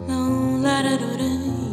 No, la da do do.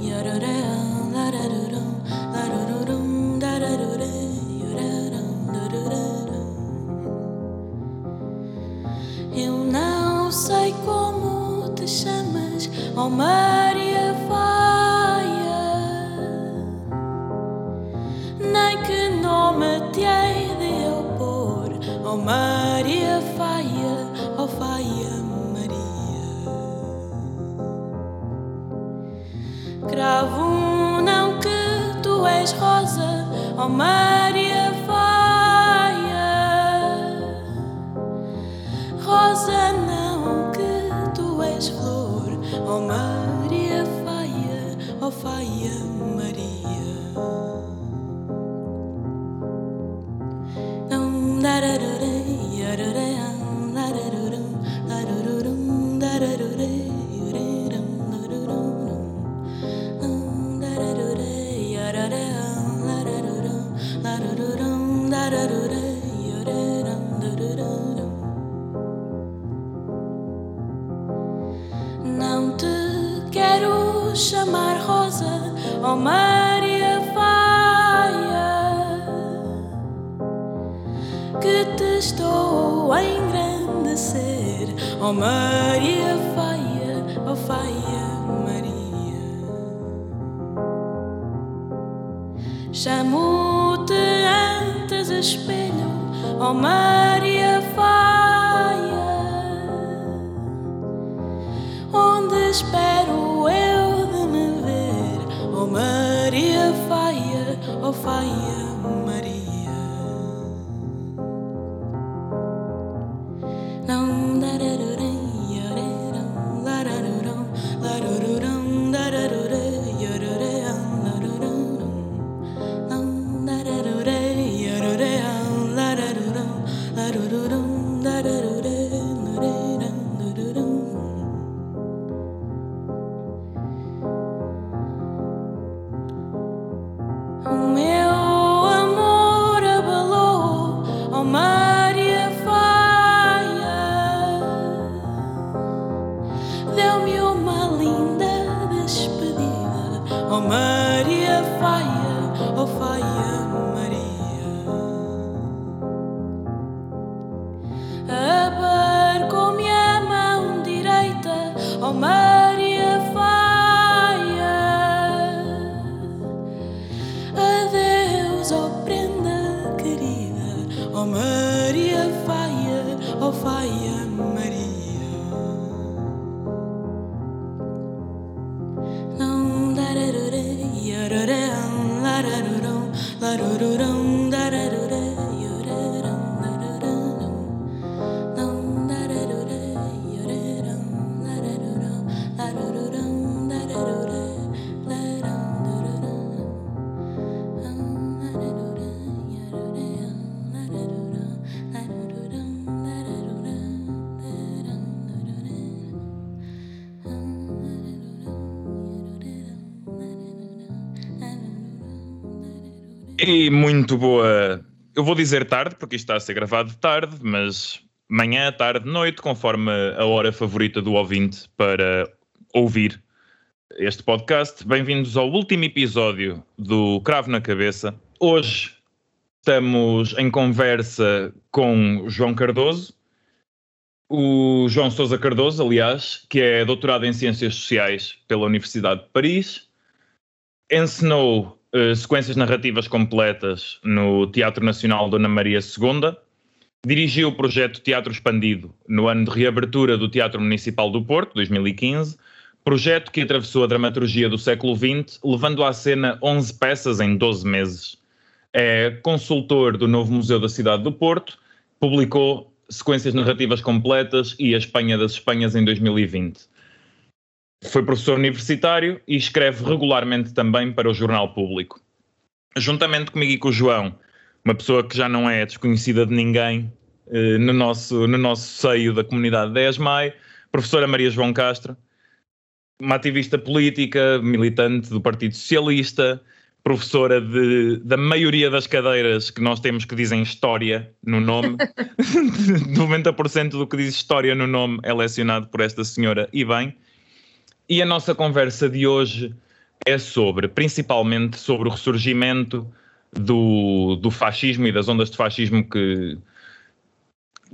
Faia, oh Faia Maria. Não dararurei, ararão, lararurão, larururão, dararurei, Muito boa. Eu vou dizer tarde, porque isto está a ser gravado de tarde, mas manhã, tarde, noite, conforme a hora favorita do ouvinte para ouvir este podcast. Bem-vindos ao último episódio do Cravo na Cabeça. Hoje estamos em conversa com João Cardoso, o João Sousa Cardoso, aliás, que é doutorado em Ciências Sociais pela Universidade de Paris, ensinou eh, sequências narrativas completas no Teatro Nacional Dona Maria II, dirigiu o projeto Teatro Expandido no ano de reabertura do Teatro Municipal do Porto, 2015, projeto que atravessou a dramaturgia do século XX, levando à cena 11 peças em 12 meses. É consultor do novo Museu da Cidade do Porto, publicou sequências narrativas completas e a Espanha das Espanhas em 2020. Foi professor universitário e escreve regularmente também para o Jornal Público. Juntamente comigo e com o João, uma pessoa que já não é desconhecida de ninguém eh, no, nosso, no nosso seio da comunidade 10 Mai, professora Maria João Castro, uma ativista política, militante do Partido Socialista, professora de, da maioria das cadeiras que nós temos que dizem História no nome. 90% do que diz História no nome é lecionado por esta senhora e bem. E a nossa conversa de hoje é sobre, principalmente, sobre o ressurgimento do, do fascismo e das ondas de fascismo que,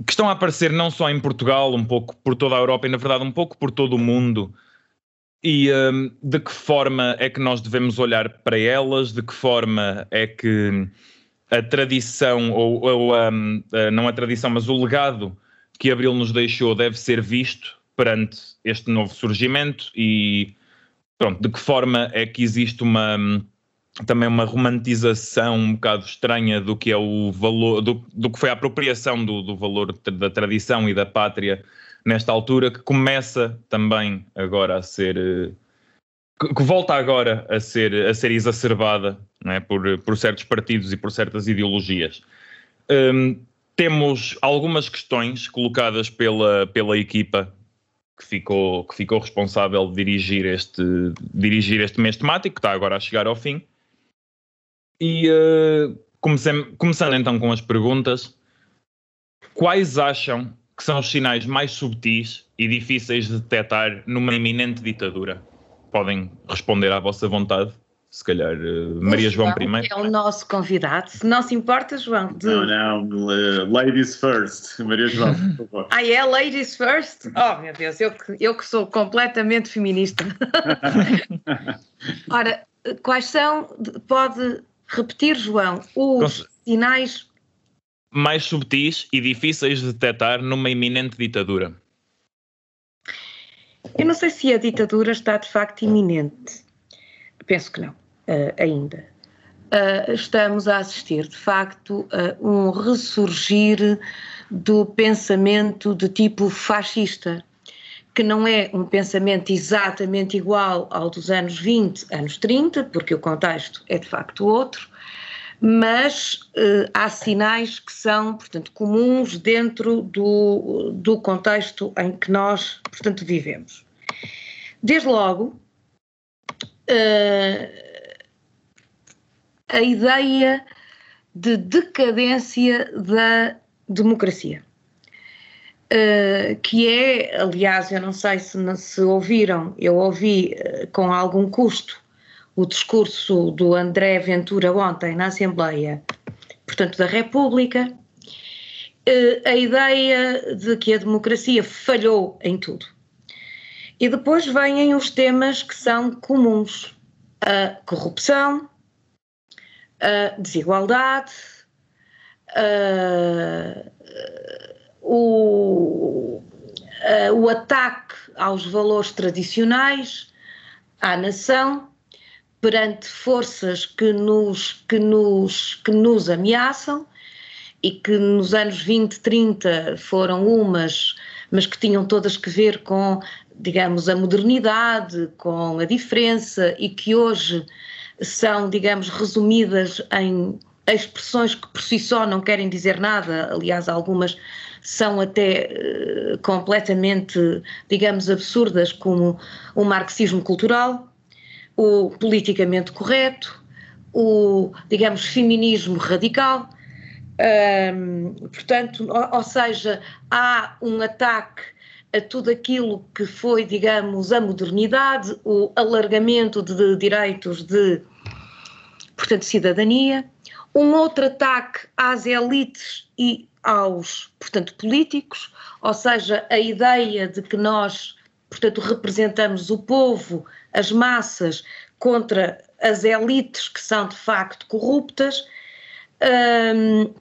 que estão a aparecer não só em Portugal, um pouco por toda a Europa e, na verdade, um pouco por todo o mundo. E um, de que forma é que nós devemos olhar para elas? De que forma é que a tradição, ou, ou um, não a tradição, mas o legado que Abril nos deixou deve ser visto perante este novo surgimento? E pronto, de que forma é que existe uma hum, também uma romantização um bocado estranha do que é o valor, do, do que foi a apropriação do, do valor da tradição e da pátria nesta altura, que começa também agora a ser. Eh, que, que volta agora a ser, a ser exacerbada é? por, por certos partidos e por certas ideologias. Um, temos algumas questões colocadas pela, pela equipa que ficou, que ficou responsável de dirigir este, dirigir este mês temático, que está agora a chegar ao fim. E uh, comecei, começando então com as perguntas, quais acham que são os sinais mais subtis e difíceis de detectar numa iminente ditadura? Podem responder à vossa vontade. Se calhar uh, Maria João, João primeiro. É o nosso convidado. Se não se importa, João. De... Não, não. Uh, ladies first. Maria João, por favor. ah, é? Ladies first? Oh, meu Deus, eu, eu que sou completamente feminista. Ora, quais são. Pode repetir, João, os sinais mais subtis e difíceis de detectar numa iminente ditadura? Eu não sei se a ditadura está de facto iminente. Penso que não, uh, ainda. Uh, estamos a assistir, de facto, a um ressurgir do pensamento de tipo fascista, que não é um pensamento exatamente igual ao dos anos 20, anos 30, porque o contexto é de facto outro, mas uh, há sinais que são, portanto, comuns dentro do, do contexto em que nós, portanto, vivemos. Desde logo, a ideia de decadência da democracia. Uh, que é, aliás, eu não sei se, se ouviram, eu ouvi uh, com algum custo o discurso do André Ventura ontem na Assembleia, portanto, da República, uh, a ideia de que a democracia falhou em tudo. E depois vêm os temas que são comuns: a corrupção, a desigualdade, a o, uh, o ataque aos valores tradicionais, à nação, perante forças que nos, que nos, que nos ameaçam e que nos anos 20, 30 foram umas, mas que tinham todas que ver com, digamos, a modernidade, com a diferença e que hoje são, digamos, resumidas em expressões que por si só não querem dizer nada, aliás, algumas são até uh, completamente, digamos, absurdas, como o marxismo cultural, o politicamente correto, o, digamos, feminismo radical. Um, portanto, ou, ou seja, há um ataque a tudo aquilo que foi, digamos, a modernidade, o alargamento de direitos de, portanto, cidadania, um outro ataque às elites e aos, portanto, políticos, ou seja, a ideia de que nós, portanto, representamos o povo, as massas, contra as elites que são de facto corruptas. Hum,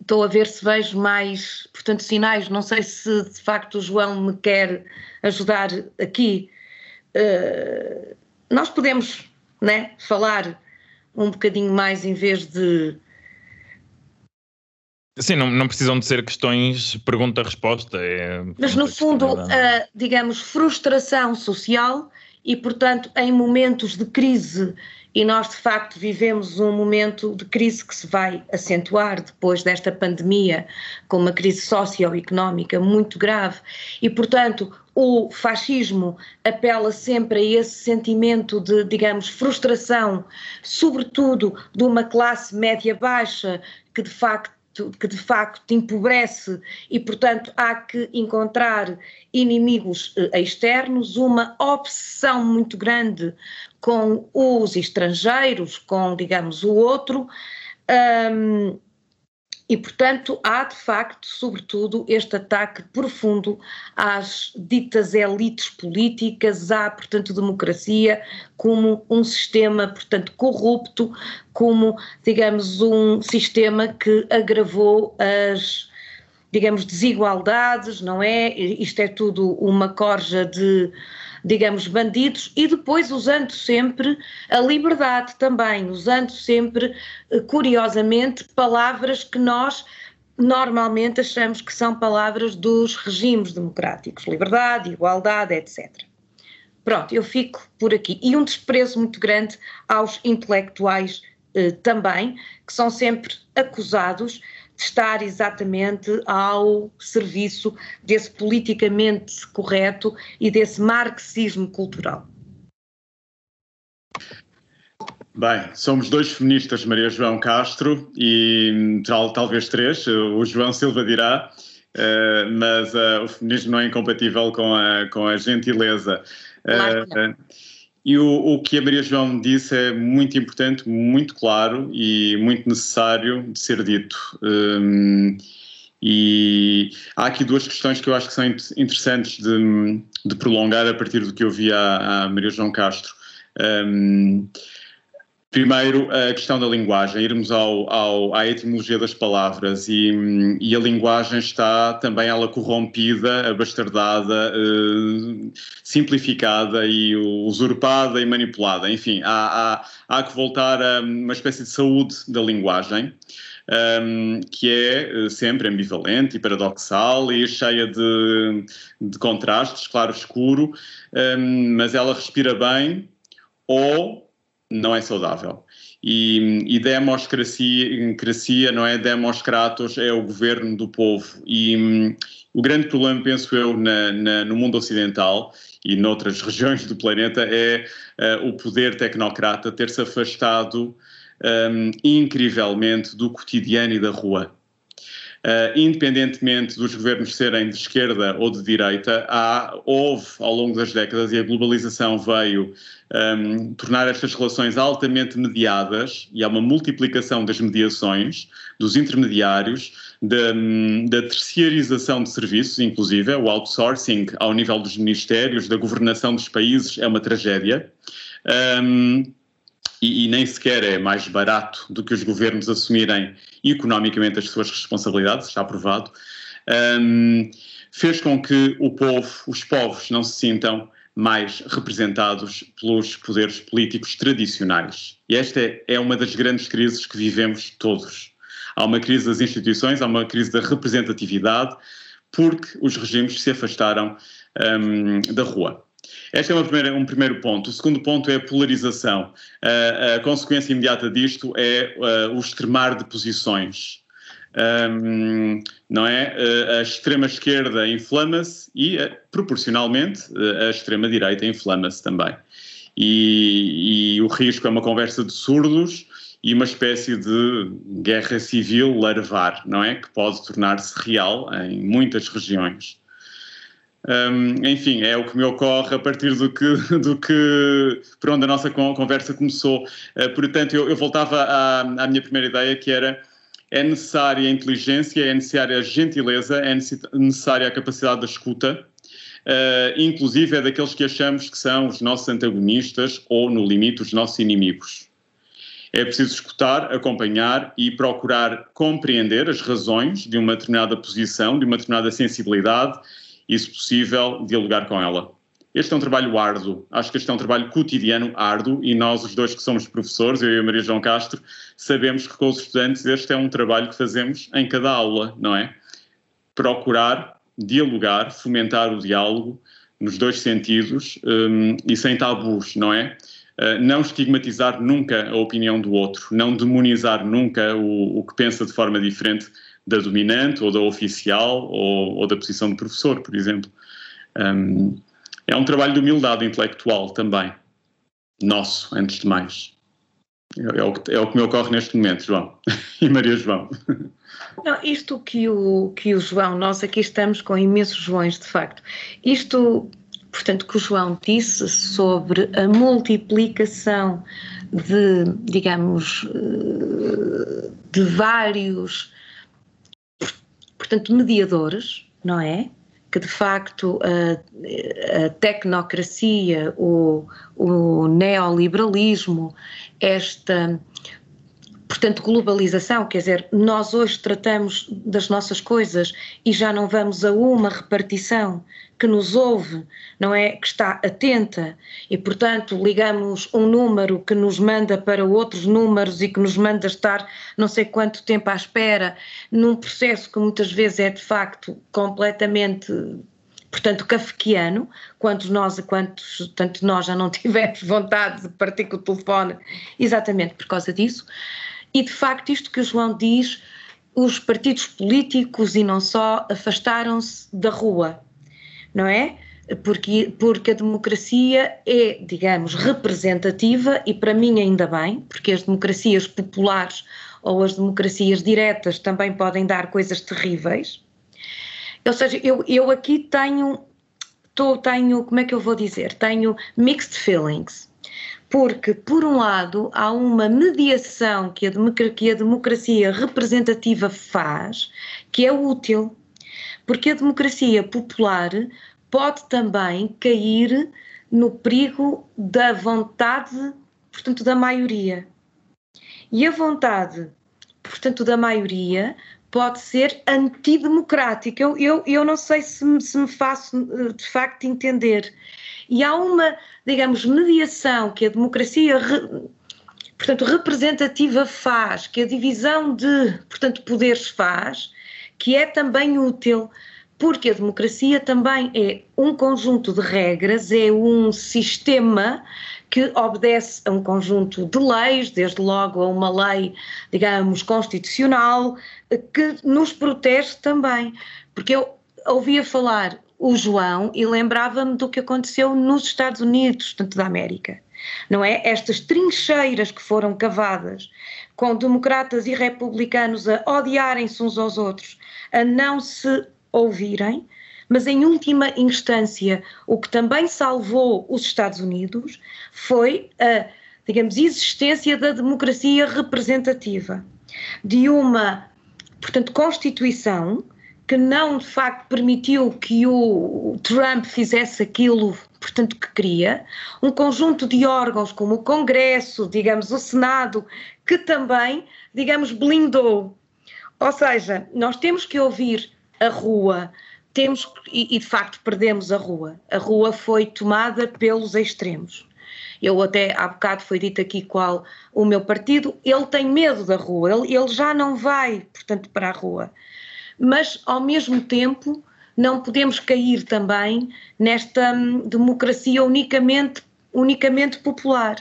estou a ver se vejo mais, portanto, sinais. Não sei se de facto o João me quer ajudar aqui. Uh, nós podemos né, falar um bocadinho mais em vez de Sim, não, não precisam de ser questões pergunta-resposta. É Mas no fundo, a, digamos, frustração social e, portanto, em momentos de crise, e nós de facto vivemos um momento de crise que se vai acentuar depois desta pandemia, com uma crise socioeconómica muito grave, e, portanto, o fascismo apela sempre a esse sentimento de, digamos, frustração, sobretudo de uma classe média-baixa que de facto, que de facto empobrece e, portanto, há que encontrar inimigos eh, externos, uma obsessão muito grande com os estrangeiros, com, digamos, o outro. Um, e, portanto, há de facto, sobretudo, este ataque profundo às ditas elites políticas, à, portanto, democracia como um sistema, portanto, corrupto, como, digamos, um sistema que agravou as, digamos, desigualdades, não é? Isto é tudo uma corja de digamos, bandidos, e depois usando sempre a liberdade também, usando sempre, eh, curiosamente, palavras que nós normalmente achamos que são palavras dos regimes democráticos, liberdade, igualdade, etc. Pronto, eu fico por aqui. E um desprezo muito grande aos intelectuais eh, também, que são sempre acusados estar exatamente ao serviço desse politicamente correto e desse marxismo cultural. Bem, somos dois feministas, Maria João Castro e tal, talvez três, o João Silva dirá, uh, mas uh, o feminismo não é incompatível com a, com a gentileza. Uh, e o, o, que a Maria João disse é muito importante, muito claro e muito necessário de ser dito. Um, e há aqui duas questões que eu acho que são interessantes de, de prolongar a partir do que eu vi à, à Maria João Castro. Um, Primeiro, a questão da linguagem, irmos ao, ao, à etimologia das palavras e, e, a linguagem está também ela corrompida, abastardada, eh, simplificada e usurpada e manipulada. Enfim, há, há, há, que voltar a uma espécie de saúde da linguagem. Um, ehm, que é eh, sempre ambivalente e paradoxal e cheia de, de contrastes, claro escuro, um, ehm, mas ela respira bem ou não é saudável. E, e democracia, não é? Demoscratos é o governo do povo. E um, o grande problema, penso eu, na, na, no mundo ocidental e noutras regiões do planeta é uh, o poder tecnocrata ter-se afastado um, incrivelmente do cotidiano e da rua. Uh, independentemente dos governos serem de esquerda ou de direita, há, houve ao longo das décadas, e a globalização veio um, tornar estas relações altamente mediadas, e há uma multiplicação das mediações, dos intermediários, da, da terciarização de serviços, inclusive, o outsourcing ao nível dos ministérios, da governação dos países, é uma tragédia. Um, e, e, nem sequer é mais barato do que os governos assumirem economicamente as suas responsabilidades, está provado, um, fez com que o povo, os povos, não se sintam mais representados pelos poderes políticos tradicionais. E esta é, é uma das grandes crises que vivemos todos. Há uma crise das instituições, há uma crise da representatividade, porque os regimes se afastaram um, da rua. Este é primeira, um primeiro ponto. O segundo ponto é a polarização. Uh, a consequência imediata disto é uh, o extremar de posições. Um, não é? Uh, a extrema-esquerda inflama-se e, proporcionalmente, a extrema-direita inflama-se também. E, e, o risco é uma conversa de surdos e uma espécie de guerra civil larvar, não é? Que pode tornar-se real em muitas regiões. Um, enfim, é o que me ocorre a partir do que, do que por onde a nossa conversa começou. Uh, portanto, eu, eu voltava à, à, minha primeira ideia, que era é necessária a inteligência, é necessária a gentileza, é necessária a capacidade da escuta, uh, inclusive é daqueles que achamos que são os nossos antagonistas ou, no limite, os nossos inimigos. É preciso escutar, acompanhar e procurar compreender as razões de uma determinada posição, de uma determinada sensibilidade e, se possível, dialogar com ela. Este é um trabalho árduo, acho que este é um trabalho cotidiano árduo e nós, os dois que somos professores, eu e a Maria João Castro, sabemos que com os estudantes este é um trabalho que fazemos em cada aula, não é? Procurar dialogar, fomentar o diálogo nos dois sentidos um, e sem tabus, não é? Uh, não estigmatizar nunca a opinião do outro, não demonizar nunca o, o que pensa de forma diferente da dominante ou da oficial ou, ou da posição de professor, por exemplo. Um, é um trabalho de humildade intelectual também, nosso, antes de mais. É, é, o que, é o que me ocorre neste momento, João. e Maria João. Não, isto que o, que o João, nós aqui estamos com imensos Joões, de facto. Isto, portanto, que o João disse sobre a multiplicação de, digamos, eh, de vários, portanto, mediadores, não é? Que de facto a, a tecnocracia, o, o neoliberalismo, esta portanto, globalização, quer dizer, nós hoje tratamos das nossas coisas e já não vamos a uma repartição que nos ouve, não é? Que está atenta e, portanto, ligamos um número que nos manda para outros números e que nos manda estar não sei quanto tempo à espera, num processo que muitas vezes é de facto completamente portanto, kafkiano, quantos nós, quantos, tanto nós já não tivemos vontade de partir com o telefone, exatamente por causa disso. E de facto, isto que o João diz, os partidos políticos e não só afastaram-se da rua, não é? Porque, porque a democracia é, digamos, representativa e para mim ainda bem, porque as democracias populares ou as democracias diretas também podem dar coisas terríveis. Ou seja, eu, eu aqui tenho, tô, tenho, como é que eu vou dizer? Tenho mixed feelings porque, por um lado, há uma mediação que a, que a democracia representativa faz, que é útil, porque a democracia popular pode também cair no perigo da vontade, portanto, da maioria. E a vontade, portanto, da maioria pode ser antidemocrática. Eu, eu, eu não sei se me, se me faço eh, de facto entender. E há uma, digamos, mediação que a democracia, portanto, representativa faz, que a divisão de, portanto, poderes faz, que é também útil, porque a democracia também é um conjunto de regras, é um sistema que obedece a um conjunto de leis, desde logo a uma lei, digamos, constitucional, que nos protege também. Porque eu ouvia falar o João e lembrava-me do que aconteceu nos Estados Unidos, tanto da América. Não é? Estas trincheiras que foram cavadas com democratas e republicanos a odiarem-se uns aos outros, a não se ouvirem, mas em última instância, o que também salvou os Estados Unidos foi a, digamos, existência da democracia representativa, de uma, portanto, Constituição que não de facto permitiu que o Trump fizesse aquilo, portanto, que queria, um conjunto de órgãos como o Congresso, digamos, o Senado, que também, digamos, blindou. Ou seja, nós temos que ouvir a rua, temos e, de facto perdemos a rua. A rua foi tomada pelos extremos. Eu até há bocado foi dito aqui qual o meu partido, ele tem medo da rua, ele, ele já não vai, portanto, para a rua mas ao mesmo tempo não podemos cair também nesta hum, democracia unicamente, unicamente popular.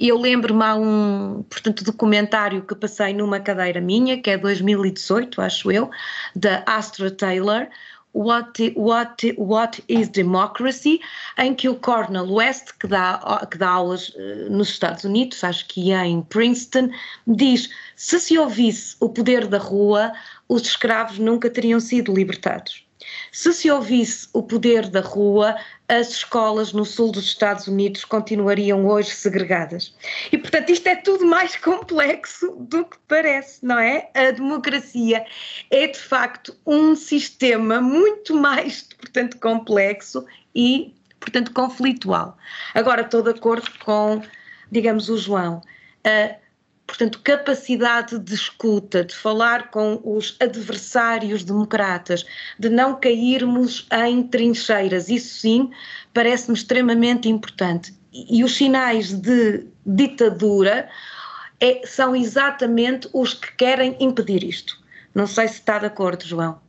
Eu lembro-me a um, portanto, documentário que passei numa cadeira minha, que é 2018, acho eu, da Astra Taylor, What, what, what is Democracy, em que o Cornel West, que dá, que dá aulas uh, nos Estados Unidos, acho que em Princeton, diz: se se ouvisse o poder da rua, os escravos nunca teriam sido libertados. Se se ouvisse o poder da rua, as escolas no sul dos Estados Unidos continuariam hoje segregadas. E, portanto, isto é tudo mais complexo do que parece, não é? A democracia é, de facto, um sistema muito mais, portanto, complexo e, portanto, conflitual. Agora, estou de acordo com, digamos, o João. Uh, portanto, capacidade de escuta, de falar com os adversários democratas, de não cairmos em trincheiras, isso sim parece-me extremamente importante. E os sinais de ditadura é, são exatamente os que querem impedir isto. Não sei se está de acordo, João.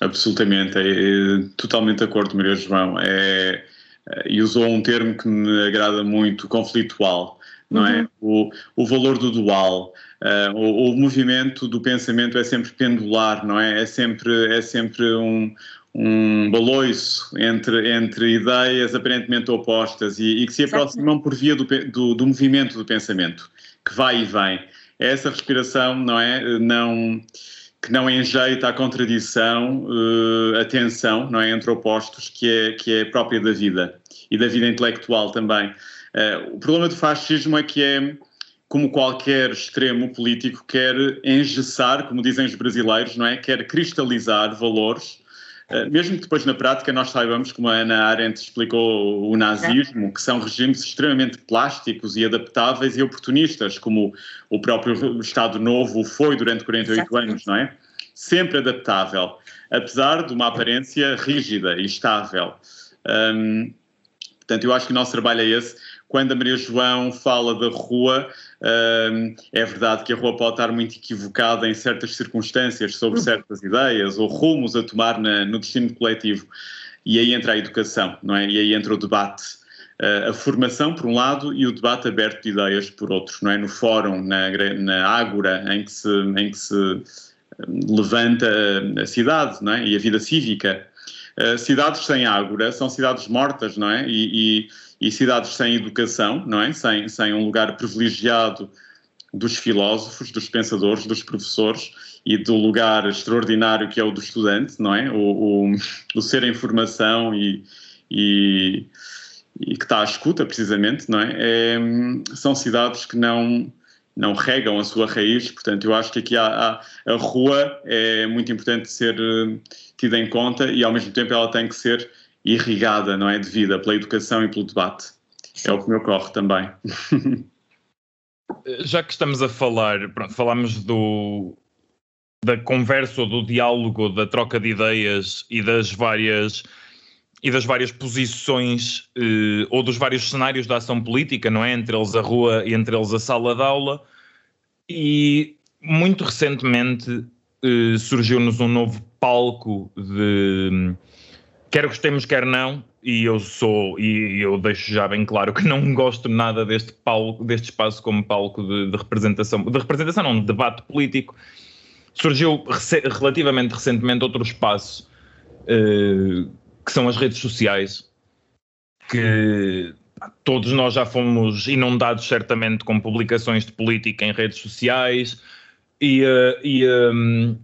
Absolutamente, é, é, totalmente de acordo, Maria João. É, é e usou um termo que me agrada muito, conflitual não é? uhum. é? O, o valor do dual, uh, o, o, movimento do pensamento é sempre pendular, não é? É sempre, é sempre um, um baloiço entre, entre ideias aparentemente opostas e, e que se aproximam por via do, do, do, movimento do pensamento, que vai e vem. É essa respiração, não é? Não, que não enjeita a contradição, uh, a tensão, não é? Entre opostos, que é, que é própria da vida e da vida intelectual também. Uh, o problema do fascismo é que é como qualquer extremo político quer engessar, como dizem os brasileiros, não é? Quer cristalizar valores eh, mesmo que depois na prática nós saibamos, como a Ana Arendt explicou o nazismo, que são regimes extremamente plásticos e adaptáveis e oportunistas, como o próprio Estado Novo foi durante 48 anos, não é? Sempre adaptável, apesar de uma aparência rígida e estável. Um, portanto, eu acho que o nosso trabalho é esse. Quando a Maria João fala da rua, é verdade que a rua pode estar muito equivocada em certas circunstâncias sobre uhum. certas ideias ou rumos a tomar na, no destino coletivo. E aí entra a educação, não é? E aí entra o debate. Uh, a formação, por um lado, e o debate aberto de ideias, por outro, não é? No fórum, na, na ágora em que se, em que se levanta a cidade, não é? E a vida cívica. Uh, cidades sem ágora são cidades mortas, não é? E, e e cidades sem educação, não é? Sem, sem um lugar privilegiado dos filósofos, dos pensadores, dos professores e do lugar extraordinário que é o do estudante, não é? O, o, o ser em formação e, e, e, que está à escuta, precisamente, não é? é? São cidades que não não regam a sua raiz, portanto eu acho que aqui há, há, a rua é muito importante ser uh, tida em conta e ao mesmo tempo ela tem que ser irrigada, não é, de vida pela educação e pelo debate. É o que me ocorre também. Já que estamos a falar, pronto, falamos do, da conversa ou do diálogo, da troca de ideias e das várias e das várias posições eh, ou dos vários cenários da ação política, não é? Entre eles a rua e entre eles a sala de aula. E muito recentemente eh, surgiu-nos um novo palco de quer gostemos, quer não, e eu sou, e eu deixo já bem claro que não gosto nada deste palco, deste espaço como palco de, de representação, de representação não, de debate político. Surgiu relativamente recentemente outro espaço, uh, que são as redes sociais, que todos nós já fomos inundados certamente com publicações de política em redes sociais, e, uh, e um,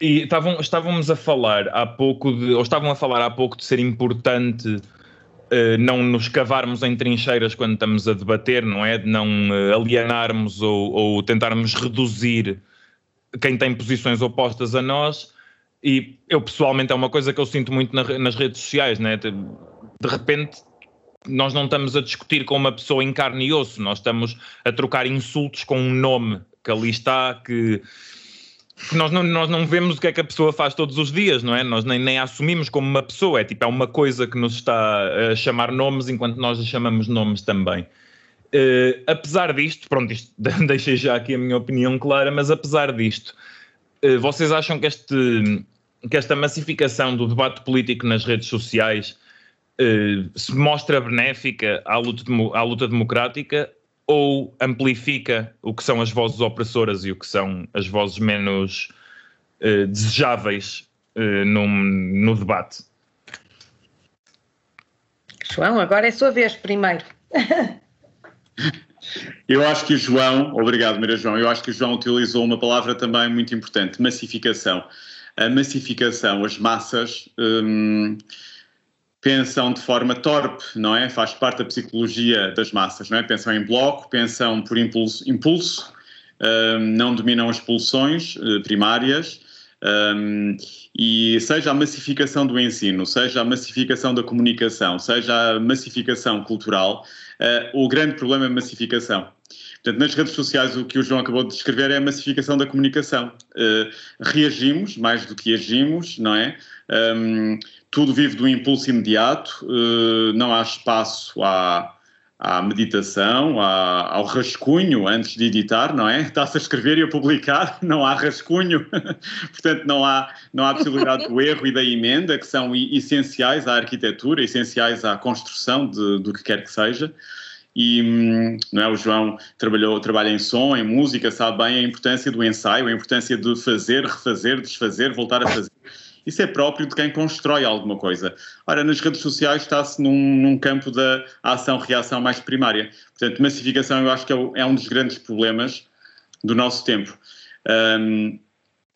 e estavam, estávamos a falar há pouco de, ou estavam a falar há pouco de ser importante uh, não nos cavarmos em trincheiras quando estamos a debater, não é? De não uh, alienarmos ou, ou, tentarmos reduzir quem tem posições opostas a nós. E eu pessoalmente é uma coisa que eu sinto muito na, nas redes sociais, né? De, de repente nós não estamos a discutir com uma pessoa em carne e osso, nós estamos a trocar insultos com um nome que ali está, que nós não, nós não vemos o que é que a pessoa faz todos os dias, não é? Nós nem, nem assumimos como uma pessoa, é tipo, é uma coisa que nos está a chamar nomes enquanto nós a chamamos nomes também. Uh, apesar disto, pronto, isto, deixei já aqui a minha opinião clara, mas apesar disto, uh, vocês acham que, este, que esta massificação do debate político nas redes sociais uh, se mostra benéfica à luta, à luta democrática ou amplifica o que são as vozes opressoras e o que são as vozes menos uh, desejáveis uh, num, no debate. João, agora é sua vez primeiro. Eu acho que o João, obrigado Maria João, eu acho que o João utilizou uma palavra também muito importante, massificação. A massificação, as massas, hum, pensam de forma torpe, não é? Faz parte da psicologia das massas, não é? Pensam em bloco, pensam por impulso, impulso um, não dominam as pulsões uh, primárias um, e seja a massificação do ensino, seja a massificação da comunicação, seja a massificação cultural, uh, o grande problema é a massificação. Portanto, nas redes sociais, o que o João acabou de descrever é a massificação da comunicação. Uh, reagimos mais do que agimos, não é? Um, tudo vive do impulso imediato, uh, não há espaço à, à meditação, à, ao rascunho antes de editar, não é? Está-se a escrever e a publicar, não há rascunho, portanto não há, não há possibilidade do erro e da emenda, que são essenciais à arquitetura, essenciais à construção de, do que quer que seja. E hum, não é, o João trabalhou, trabalha em som, em música, sabe bem a importância do ensaio, a importância de fazer, refazer, desfazer, voltar a fazer Isso é próprio de quem constrói alguma coisa. Ora, nas redes sociais está-se num, num, campo da ação-reação mais primária. Portanto, massificação eu acho que é, é um dos grandes problemas do nosso tempo. Um,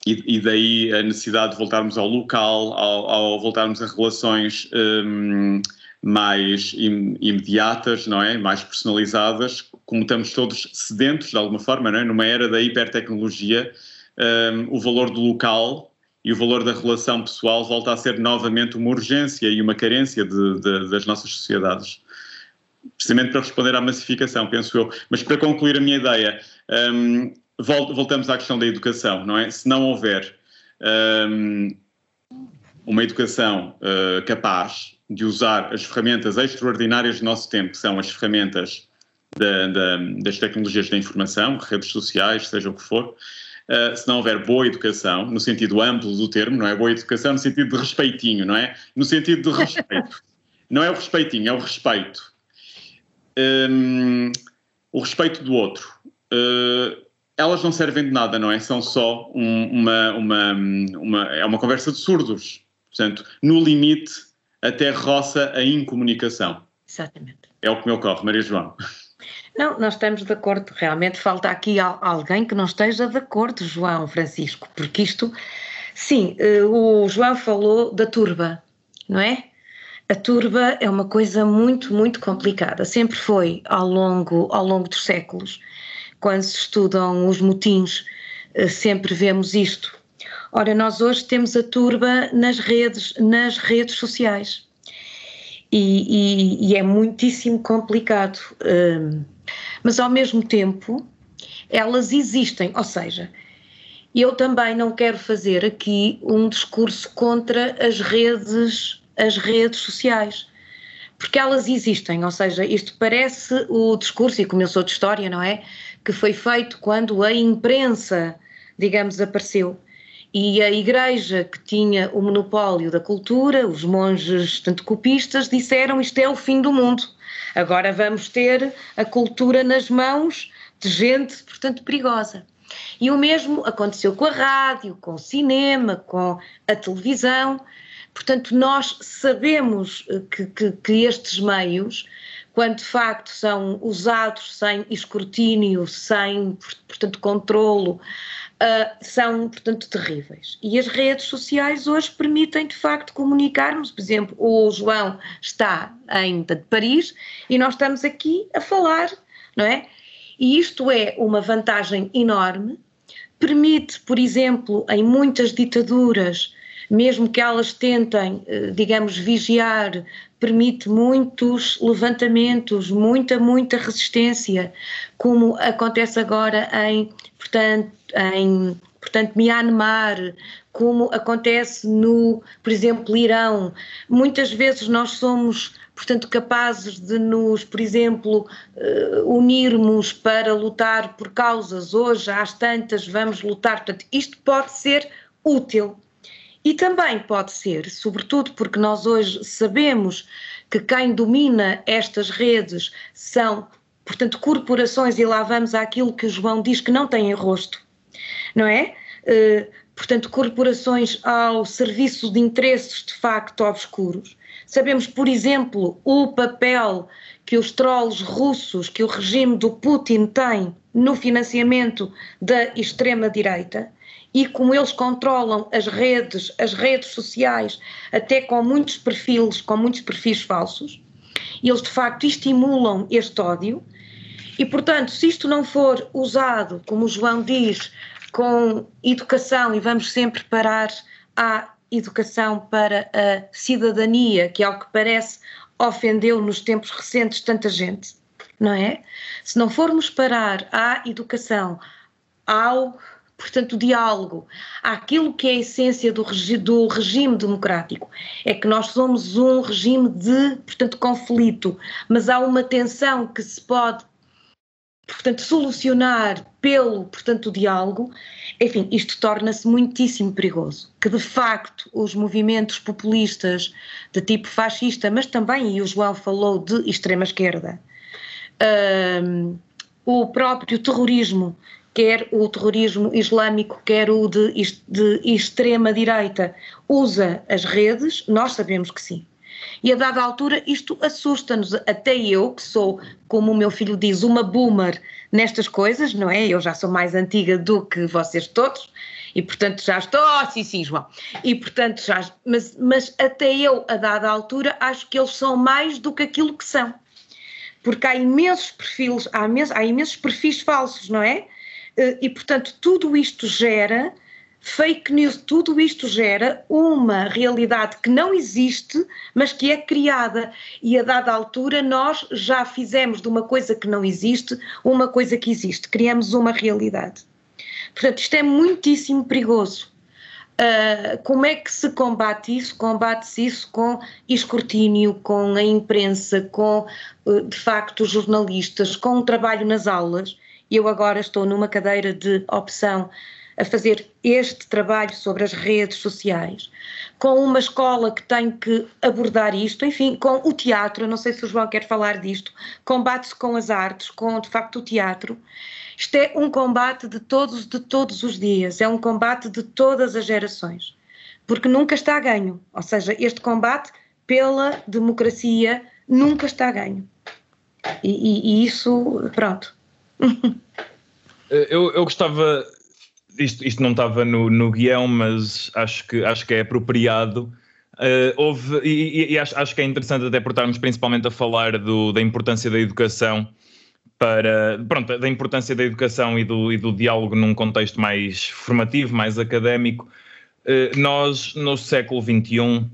e, e, daí a necessidade de voltarmos ao local, ao, ao voltarmos a relações um, mais imediatas, não é? Mais personalizadas, como estamos todos sedentos de alguma forma, não é? Numa era da hipertecnologia, um, o valor do local e o valor da relação pessoal volta a ser novamente uma urgência e uma carência de, de, das nossas sociedades. Precisamente para responder à massificação, penso eu. Mas para concluir a minha ideia, um, voltamos à questão da educação, não é? Se não houver um, uma educação uh, capaz de usar as ferramentas extraordinárias do nosso tempo, que são as ferramentas da, da, das tecnologias da informação, redes sociais, seja o que for, uh, se não houver boa educação, no sentido amplo do termo, não é? Boa educação no sentido de respeitinho, não é? No sentido de respeito. não é o respeitinho, é o respeito. Um, o respeito do outro. Uh, elas não servem de nada, não é? São só um, uma, uma, uma, é uma conversa de surdos. Portanto, no limite, até roça a incomunicação. Exatamente. É o que me ocorre, Maria João. Não, nós estamos de acordo. Realmente falta aqui alguém que não esteja de acordo, João Francisco, porque isto, sim, eh, o João falou da turba, não é? A turba é uma coisa muito, muito complicada. Sempre foi ao longo, ao longo dos séculos. Quando se estudam os motins, eh, sempre vemos isto. Ora, nós hoje temos a turba nas redes, nas redes sociais. E, e, e é muitíssimo complicado. Um, mas ao mesmo tempo elas existem, ou seja, eu também não quero fazer aqui um discurso contra as redes, as redes sociais, porque elas existem, ou seja, isto parece o discurso, e sou de história, não é? Que foi feito quando a imprensa, digamos, apareceu. E a igreja que tinha o monopólio da cultura, os monges tanto copistas, disseram isto é o fim do mundo. Agora vamos ter a cultura nas mãos de gente, portanto, perigosa. E o mesmo aconteceu com a rádio, com o cinema, com a televisão. Portanto, nós sabemos eh, que, que, que estes meios, quando de facto são usados sem escrutínio, sem, portanto, controlo, uh, são, portanto, terríveis. E as redes sociais hoje permitem, de facto, comunicarmos. Por exemplo, o João está em Paris e nós estamos aqui a falar, não é? E isto é uma vantagem enorme. Permite, por exemplo, em muitas ditaduras, mesmo que elas tentem, eh, digamos, vigiar, permite muitos levantamentos, muita, muita resistência, como acontece agora em, portanto, em portanto, Myanmar, como acontece no, por exemplo, Irão. Muitas vezes nós somos, portanto, capazes de nos, por exemplo, uh, unirmos para lutar por causas. Hoje, às tantas, vamos lutar. Portanto, isto pode ser útil. E também pode ser, sobretudo porque nós hoje sabemos que quem domina estas redes são, portanto, corporações, e lá vamos àquilo que o João diz que não têm rosto, não é? Uh, portanto, corporações ao serviço de interesses de facto obscuros. Sabemos, por exemplo, o papel que os trolls russos, que o regime do Putin tem no financiamento da extrema-direita e como eles controlam as redes, as redes sociais, até com muitos perfis, com muitos perfis falsos, eles de facto estimulam este ódio. E, portanto, se isto não for usado, como o João diz, com educação, e vamos sempre parar à educação para a cidadania, que ao que parece ofendeu nos tempos recentes tanta gente, não é? Se não formos parar à educação, ao portanto, o diálogo, aquilo que é a essência do, regi do, regime democrático, é que nós somos um regime de, portanto, conflito, mas há uma tensão que se pode, portanto, solucionar pelo, portanto, o diálogo, enfim, isto torna-se muitíssimo perigoso, que de facto os movimentos populistas de tipo fascista, mas também, e o João falou de extrema esquerda, um, o próprio terrorismo quer o terrorismo islâmico, quer o de, de extrema-direita, usa as redes? Nós sabemos que sim. E a dada altura isto assusta-nos, até eu, que sou, como o meu filho diz, uma boomer nestas coisas, não é? Eu já sou mais antiga do que vocês todos, e portanto já estou, oh, sim, sim, João, e portanto já, mas, mas até eu, a dada altura, acho que eles são mais do que aquilo que são. Porque há imensos perfis, há imensos, há imensos perfis falsos, não é? Eh, e portanto tudo isto gera fake news, tudo isto gera uma realidade que não existe, mas que é criada. E a dada altura nós já fizemos de uma coisa que não existe uma coisa que existe, criamos uma realidade. Portanto, isto é muitíssimo perigoso. Uh, como é que se combate isso? Combate-se isso com escrutínio, com a imprensa, com, uh, de facto, os jornalistas, com o trabalho nas aulas. Eu agora estou numa cadeira de opção a fazer este trabalho sobre as redes sociais, com uma escola que tem que abordar isto, enfim, com o teatro, não sei se o João quer falar disto, combate-se com as artes, com de facto o teatro. Isto é um combate de todos, de todos os dias, é um combate de todas as gerações, porque nunca está a ganho. Ou seja, este combate pela democracia nunca está a ganho. E, e, e isso, pronto. eu, eu gostava, isto, isto não estava no, no guião, mas acho que, acho que é apropriado. Uh, houve, e, e acho, acho, que é interessante até por estarmos principalmente a falar do, da importância da educação para, pronto, da importância da educação e do, e do diálogo num contexto mais formativo, mais académico. Uh, nós, no século XXI, uh,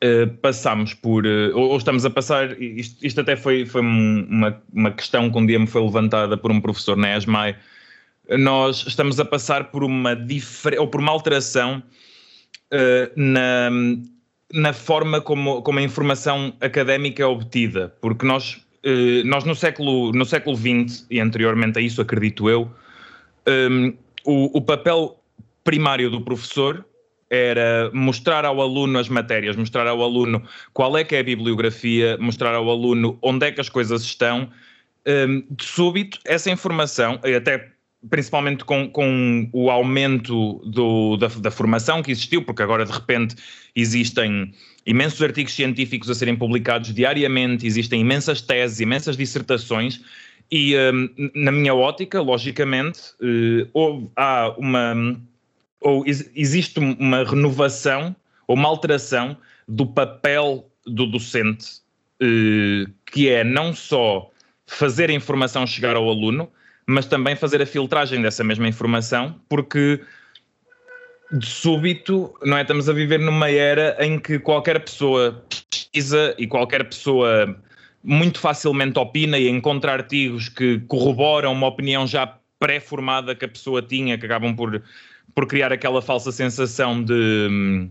eh, passamos por, ou, ou, estamos a passar, isto, isto até foi, foi uma, uma questão que um dia me foi levantada por um professor na ESMAI, nós estamos a passar por uma ou por uma alteração na, na forma como, como a informação académica é obtida, porque nós eh, nós no século, no século XX, e anteriormente a isso, acredito eu, um, ehm, o, o, papel primário do professor era mostrar ao aluno as matérias, mostrar ao aluno qual é que é a bibliografia, mostrar ao aluno onde é que as coisas estão. De súbito, essa informação, até principalmente com, com o aumento do, da, da, formação que existiu, porque agora de repente existem imensos artigos científicos a serem publicados diariamente, existem imensas teses, imensas dissertações, e um, na minha ótica, logicamente, uh, há uma. ou existe uma renovação ou uma alteração do papel do docente, uh, que é não só fazer a informação chegar ao aluno, mas também fazer a filtragem dessa mesma informação, porque de súbito, não é? Estamos a viver numa era em que qualquer pessoa pesquisa e qualquer pessoa muito facilmente opina e encontra artigos que corroboram uma opinião já pré-formada que a pessoa tinha, que acabam por, por criar aquela falsa sensação de,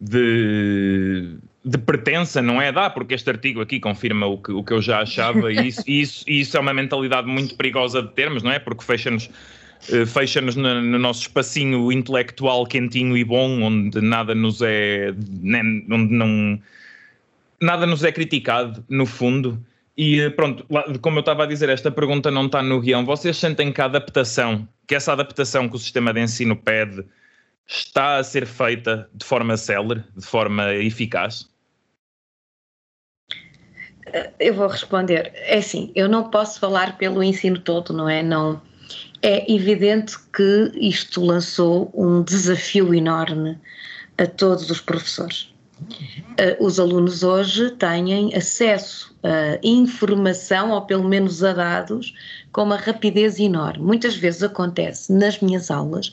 de, de pertença, não é? Dá, porque este artigo aqui confirma o que, o que eu já achava e isso, isso, isso é uma mentalidade muito perigosa de termos, não é? Porque fecha-nos eh, fecha-nos no, no, nosso espacinho intelectual quentinho e bom, onde nada nos é. onde não. nada nos é criticado, no fundo. E eh, pronto, como eu estava a dizer, esta pergunta não está no guião. Vocês sentem que a adaptação, que essa adaptação que o sistema de ensino pede, está a ser feita de forma célere, de forma eficaz? Eh, eu vou responder. É assim, eu não posso falar pelo ensino todo, não é? Não é evidente que isto lançou um desafio enorme a todos os professores. Uh, os alunos hoje têm acesso a informação, ou pelo menos a dados, com uma rapidez enorme. Muitas vezes acontece nas minhas aulas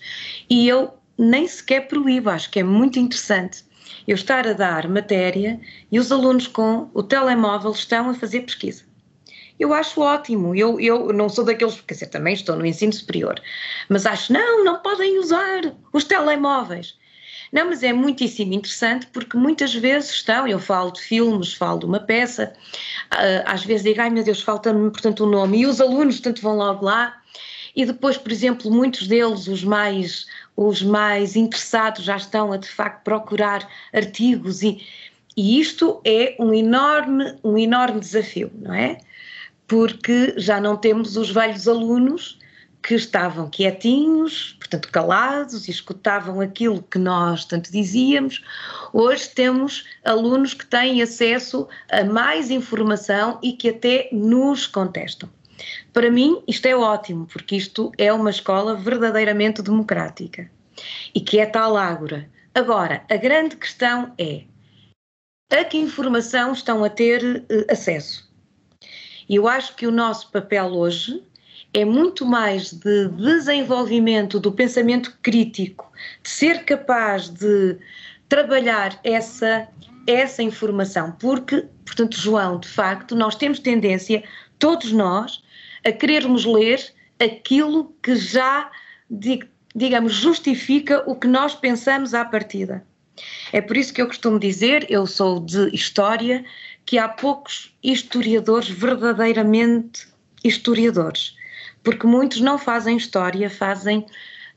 e eu nem sequer proíbo, acho que é muito interessante eu estar a dar matéria e os alunos com o telemóvel estão a fazer pesquisa. Eu acho ótimo. Eu, eu não sou daqueles, quer dizer, também estou no ensino superior, mas acho, não, não podem usar os telemóveis. Não, mas é muitíssimo interessante porque muitas vezes estão, eu falo de filmes, falo de uma peça, ah, às vezes digo, ai meu Deus, falta-me, portanto, o um nome, e os alunos, portanto, vão logo lá, e depois, por exemplo, muitos deles, os mais, os mais interessados, já estão a de facto procurar artigos e, e isto é um enorme, um enorme desafio, não é? porque já não temos os velhos alunos que estavam quietinhos, portanto calados, e escutavam aquilo que nós tanto dizíamos. Hoje temos alunos que têm acesso a mais informação e que até nos contestam. Para mim, isto é ótimo, porque isto é uma escola verdadeiramente democrática e que é tal ágora. Agora, a grande questão é a que informação estão a ter uh, acesso. E eu acho que o nosso papel hoje é muito mais de desenvolvimento do pensamento crítico, de ser capaz de trabalhar essa, essa informação, porque, portanto, João, de facto, nós temos tendência, todos nós, a querermos ler aquilo que já, digamos, justifica o que nós pensamos à partida. É por isso que eu costumo dizer, eu sou de história, que há poucos historiadores verdadeiramente historiadores, porque muitos não fazem história, fazem,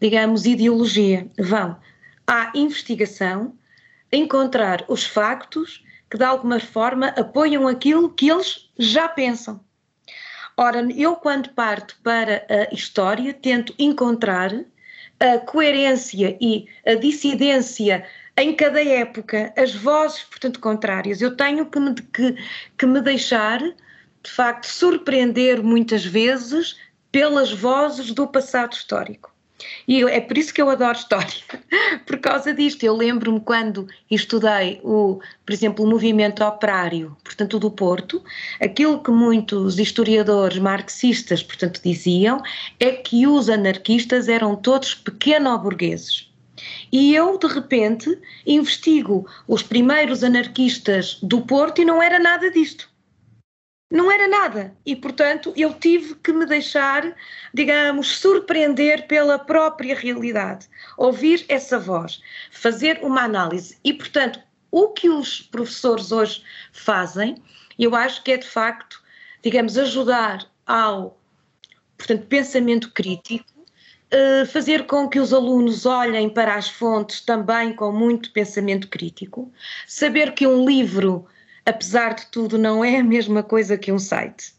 digamos, ideologia. Vão à investigação, encontrar os factos que de alguma forma apoiam aquilo que eles já pensam. Ora, eu quando parto para a história tento encontrar a coerência e a dissidência em cada época, as vozes, portanto, contrárias. Eu tenho que me, que, que me deixar, de facto, surpreender muitas vezes pelas vozes do passado histórico. E é por isso que eu adoro história, por causa disto. Eu lembro-me quando estudei, o, por exemplo, o movimento operário, portanto, do Porto, aquilo que muitos historiadores marxistas, portanto, diziam é que os anarquistas eram todos pequeno-burgueses. E eu, de repente, investigo os primeiros anarquistas do Porto e não era nada disto. Não era nada. E, portanto, eu tive que me deixar, digamos, surpreender pela própria realidade. Ouvir essa voz, fazer uma análise. E, portanto, o que os professores hoje fazem, eu acho que é, de facto, digamos, ajudar ao portanto, pensamento crítico eh, fazer com que os alunos olhem para as fontes também com muito pensamento crítico, saber que um livro, apesar de tudo, não é a mesma coisa que um site.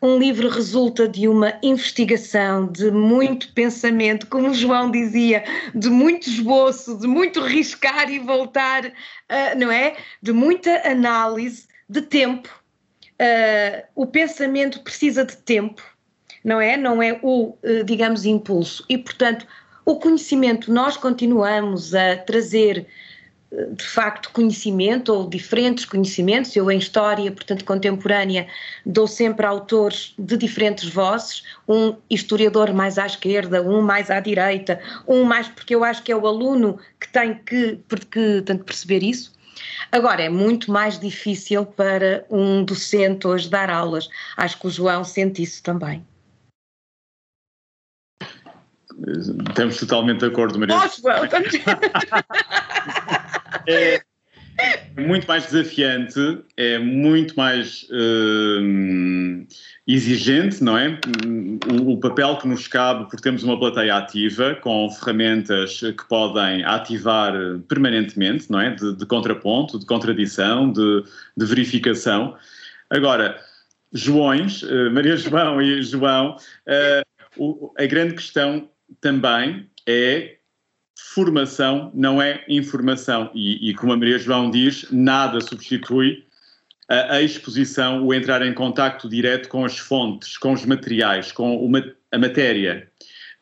Um livro resulta de uma investigação, de muito pensamento, como o João dizia, de muito esboço, de muito riscar e voltar, uh, não é? De muita análise, de tempo. Uh, o pensamento precisa de tempo não é? Não é o, eh, digamos, impulso. E, portanto, o conhecimento, nós continuamos a trazer de facto conhecimento ou diferentes conhecimentos. Eu em história, portanto, contemporânea, dou sempre autores de diferentes vozes, um historiador mais à esquerda, um mais à direita, um mais porque eu acho que é o aluno que tem que, que tanto perceber isso. Agora, é muito mais difícil para um docente hoje dar aulas. Acho que o João sente isso também. Estamos totalmente de acordo, Maria. Nossa, é muito mais desafiante, é muito mais uh, exigente, não é? O, o, papel que nos cabe, porque temos uma plateia ativa, com ferramentas que podem ativar permanentemente, não é? De, de contraponto, de contradição, de, de verificação. Agora, Joões, uh, Maria João e João, uh, o, a grande questão também é formação, não é informação. E, e como a Maria João diz, nada substitui a, a, exposição, o entrar em contacto direto com as fontes, com os materiais, com a matéria.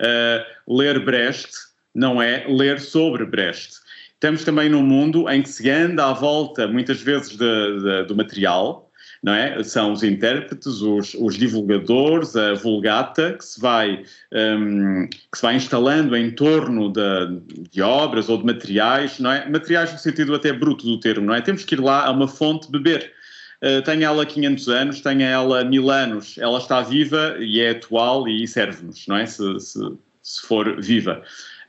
Uh, ler Brecht não é ler sobre Brecht. Estamos também num mundo em que se anda à volta, muitas vezes, de, de, do material, não é? São os intérpretes, os, os divulgadores, a vulgata que se vai, um, que se vai instalando em torno de, de, obras ou de materiais, não é? Materiais no sentido até bruto do termo, não é? Temos que ir lá a uma fonte beber. Uh, tem ela 500 anos, tem ela mil anos, ela está viva e é atual e serve-nos, não é? Se, se, se for viva.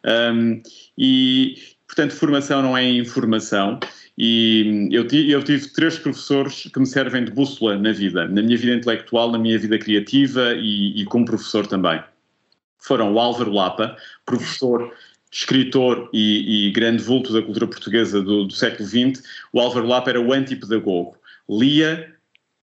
Um, e, portanto, formação não é informação. E eu, eu, tive três professores que me servem de bússola na vida, na minha vida intelectual, na minha vida criativa e, e como professor também. Foram o Álvaro Lapa, professor, escritor e, e grande vulto da cultura portuguesa do, do século XX. O Álvaro Lapa era o antipedagogo. Lia,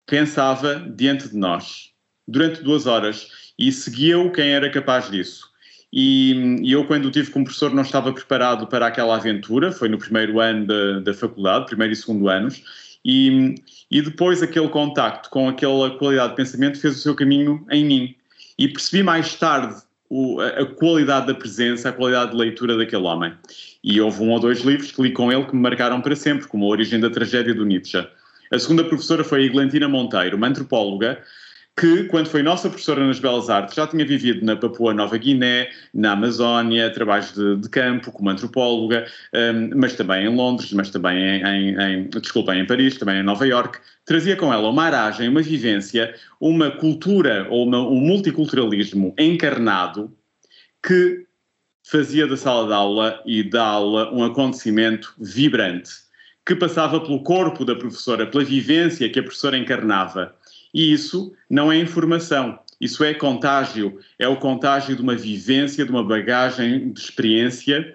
pensava diante de nós, durante duas horas e seguia-o quem era capaz disso. E, e, eu, quando tive como professor, não estava preparado para aquela aventura, foi no primeiro ano da, da faculdade, primeiro e segundo anos, e, e depois aquele contacto com aquela qualidade de pensamento fez o seu caminho em mim. E percebi mais tarde o, a, a, qualidade da presença, a qualidade de leitura daquele homem. E houve um ou dois livros que li com ele que me marcaram para sempre, como A Origem da Tragédia do Nietzsche. A segunda professora foi a Iglantina Monteiro, uma antropóloga que, quando foi nossa professora nas Belas Artes, já tinha vivido na Papua Nova Guiné, na Amazónia, trabalhos de, de campo como antropóloga, um, mas também em Londres, mas também em, em, em, Paris, também em Nova York. Trazia com ela uma aragem, uma vivência, uma cultura ou uma, um multiculturalismo encarnado que fazia da sala de aula e da aula um acontecimento vibrante, que passava pelo corpo da professora, pela vivência que a professora encarnava e isso não é informação, isso é contágio, é o contágio de uma vivência, de uma bagagem de experiência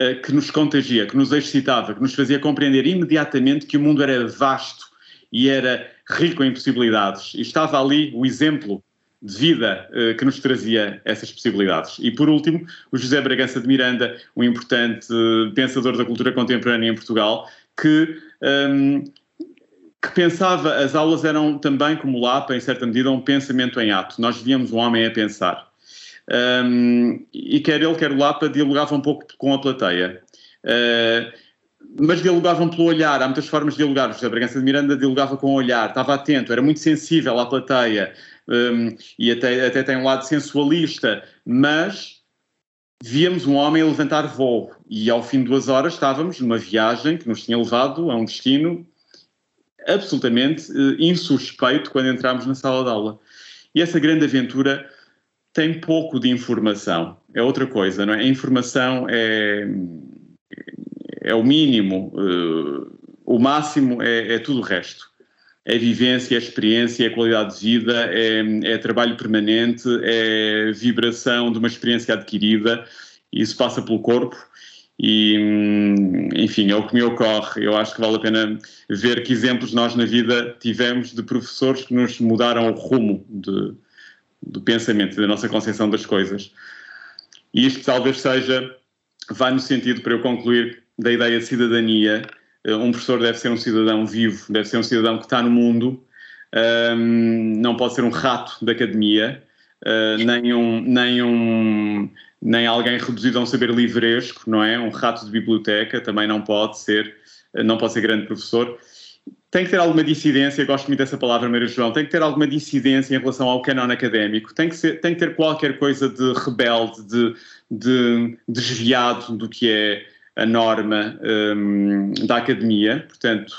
uh, que nos contagia, que nos excitava, que nos fazia compreender imediatamente que o mundo era vasto e era rico em possibilidades. E estava ali o exemplo de vida uh, que nos trazia essas possibilidades. E por último, o José Bragança de Miranda, um importante uh, pensador da cultura contemporânea em Portugal, que um, que pensava, as aulas eram também, como Lapa, em certa medida, um pensamento em ato. Nós víamos um homem a pensar. Um, e quer ele, quer o Lapa, dialogavam um pouco com a plateia. Uh, mas dialogavam pelo olhar, há muitas formas de dialogar. José Bragança de Miranda dialogava com o olhar, estava atento, era muito sensível à plateia um, e até, até tem um lado sensualista, mas víamos um homem levantar voo e ao fim de duas horas estávamos numa viagem que nos tinha levado a um destino absolutamente uh, insuspeito quando entramos na sala de aula. E essa grande aventura tem pouco de informação. É outra coisa, não é? A informação é, é o mínimo, uh, o máximo é, é, tudo o resto. É vivência, é experiência, é qualidade de vida, é, é trabalho permanente, é vibração de uma experiência adquirida. Isso passa pelo corpo e, enfim, é o que me ocorre. Eu acho que vale a pena ver que exemplos nós na vida tivemos de professores que nos mudaram o rumo de, do pensamento, da nossa concepção das coisas. E isto talvez seja, vai no sentido, para eu concluir, da ideia de cidadania. Eh, um professor deve ser um cidadão vivo, deve ser um cidadão que está no mundo, um, não pode ser um rato da academia, uh, nem um. Nem um nem alguém reduzido a um saber livresco, não é? Um rato de biblioteca também não pode ser, não pode ser grande professor. Tem que ter alguma dissidência, gosto muito dessa palavra, Maria João, tem que ter alguma dissidência em relação ao canon académico, tem que, ser, tem que ter qualquer coisa de rebelde, de, de desviado do que é a norma um, da academia, portanto,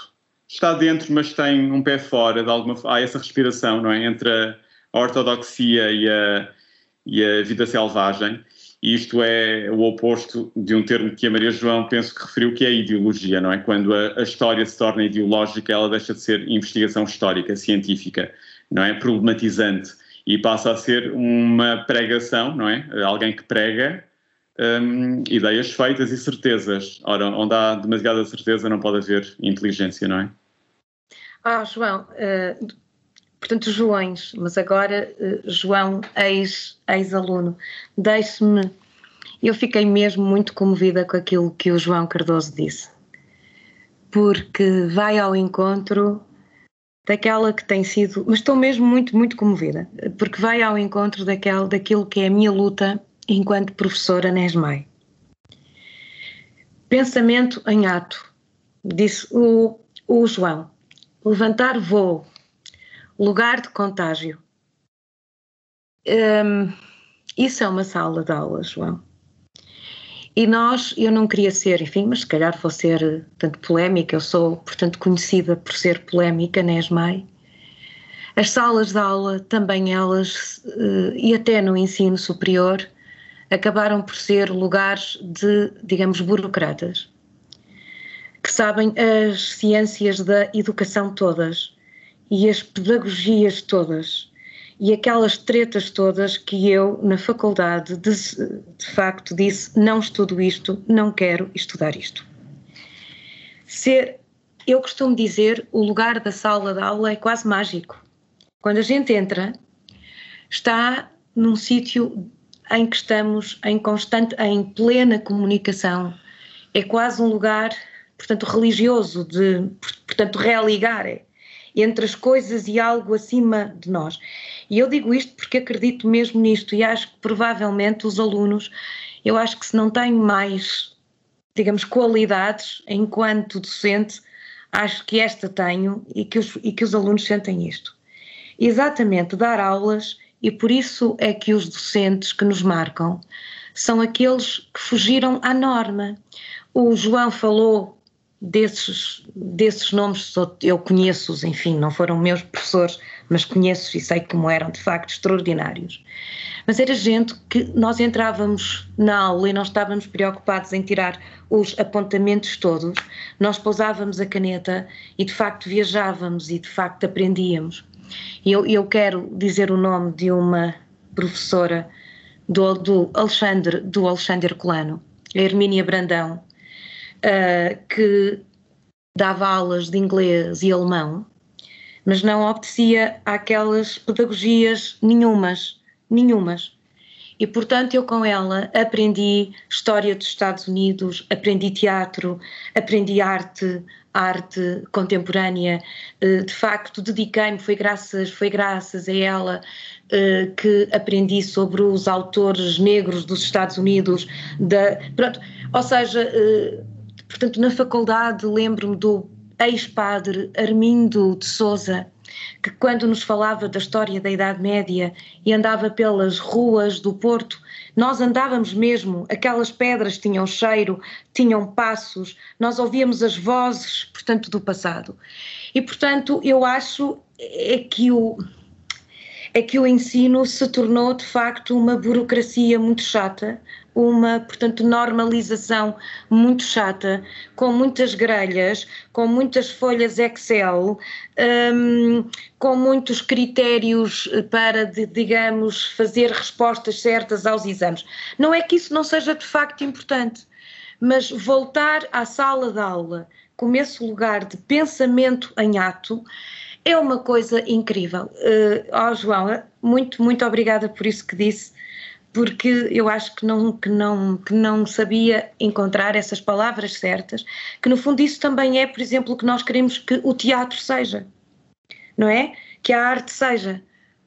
está dentro, mas tem um pé fora de alguma há essa respiração, não é? Entre a ortodoxia e a, e a vida selvagem. E isto é o oposto de um termo que a Maria João penso que referiu, que é a ideologia, não é? Quando a, a, história se torna ideológica, ela deixa de ser investigação histórica, científica, não é? Problematizante e passa a ser uma pregação, não é? Alguém que prega um, ideias feitas e certezas. Ora, onde há demasiada certeza não pode haver inteligência, não é? Ah, João, uh, portanto, Joões, mas agora uh, João, ex-aluno, ex deixe-me. Eu fiquei mesmo muito comovida com aquilo que o João Cardoso disse, porque vai ao encontro daquela que tem sido, mas estou mesmo muito, muito comovida, porque vai ao encontro daquela, daquilo que é a minha luta enquanto professora Nesmai. Pensamento em ato, disse o, o João. Levantar voo, lugar de contágio. Um, isso é uma sala de aula, João. E nós, eu não queria ser, enfim, mas se calhar vou ser tanto polémica, eu sou, portanto, conhecida por ser polémica, Nesmai. As salas de aula, também elas, uh, e até no ensino superior, acabaram por ser lugares de, digamos, burocratas, que sabem as ciências da educação todas e as pedagogias todas e aquelas tretas todas que eu, na faculdade, de, de, facto disse: não estudo isto, não quero estudar isto. Ser, eu costumo dizer, o lugar da sala de aula é quase mágico. Quando a gente entra, está num sítio em que estamos em constante, em plena comunicação. É quase um lugar, portanto, religioso, de, portanto, religar é, entre as coisas e algo acima de nós. E eu digo isto porque acredito mesmo nisto e acho que provavelmente os alunos, eu acho que se não têm mais, digamos, qualidades enquanto docente, acho que esta tenho e que os, e que os alunos sentem isto. Exatamente, dar aulas e por isso é que os docentes que nos marcam são aqueles que fugiram à norma. O João falou desses, desses nomes, eu conheço-os, enfim, não foram meus professores, mas conheço e sei como eram de facto extraordinários. Mas era gente que nós entrávamos na aula e não estávamos preocupados em tirar os apontamentos todos, nós pousávamos a caneta e de facto viajávamos e de facto aprendíamos. Eu, eu quero dizer o nome de uma professora do, do Alexandre, do Alexandre Colano, a Hermínia Brandão, uh, que dava aulas de inglês e alemão, mas não obedecia àquelas pedagogias nenhumas, nenhumas. E portanto eu com ela aprendi história dos Estados Unidos, aprendi teatro, aprendi arte, arte contemporânea, eh, de facto dediquei-me, foi graças, foi graças a ela eh, que aprendi sobre os autores negros dos Estados Unidos, da, pronto, ou seja, portanto na faculdade lembro-me do ex-padre Armindo de Souza, que quando nos falava da história da Idade Média e andava pelas ruas do Porto, nós andávamos mesmo, aquelas pedras tinham cheiro, tinham passos, nós ouvíamos as vozes, portanto, do passado. E, portanto, eu acho é que o, é que o ensino se tornou, de facto, uma burocracia muito chata, uma, portanto, normalização muito chata, com muitas grelhas, com muitas folhas Excel, um, com muitos critérios para, de, digamos, fazer respostas certas aos exames. Não é que isso não seja de facto importante, mas voltar à sala de aula como esse lugar de pensamento em ato é uma coisa incrível. Uh, oh, João, muito, muito obrigada por isso que disse porque eu acho que não, que, não, que não sabia encontrar essas palavras certas, que no fundo isso também é, por exemplo, o que nós queremos que o teatro seja, não é? Que a arte seja.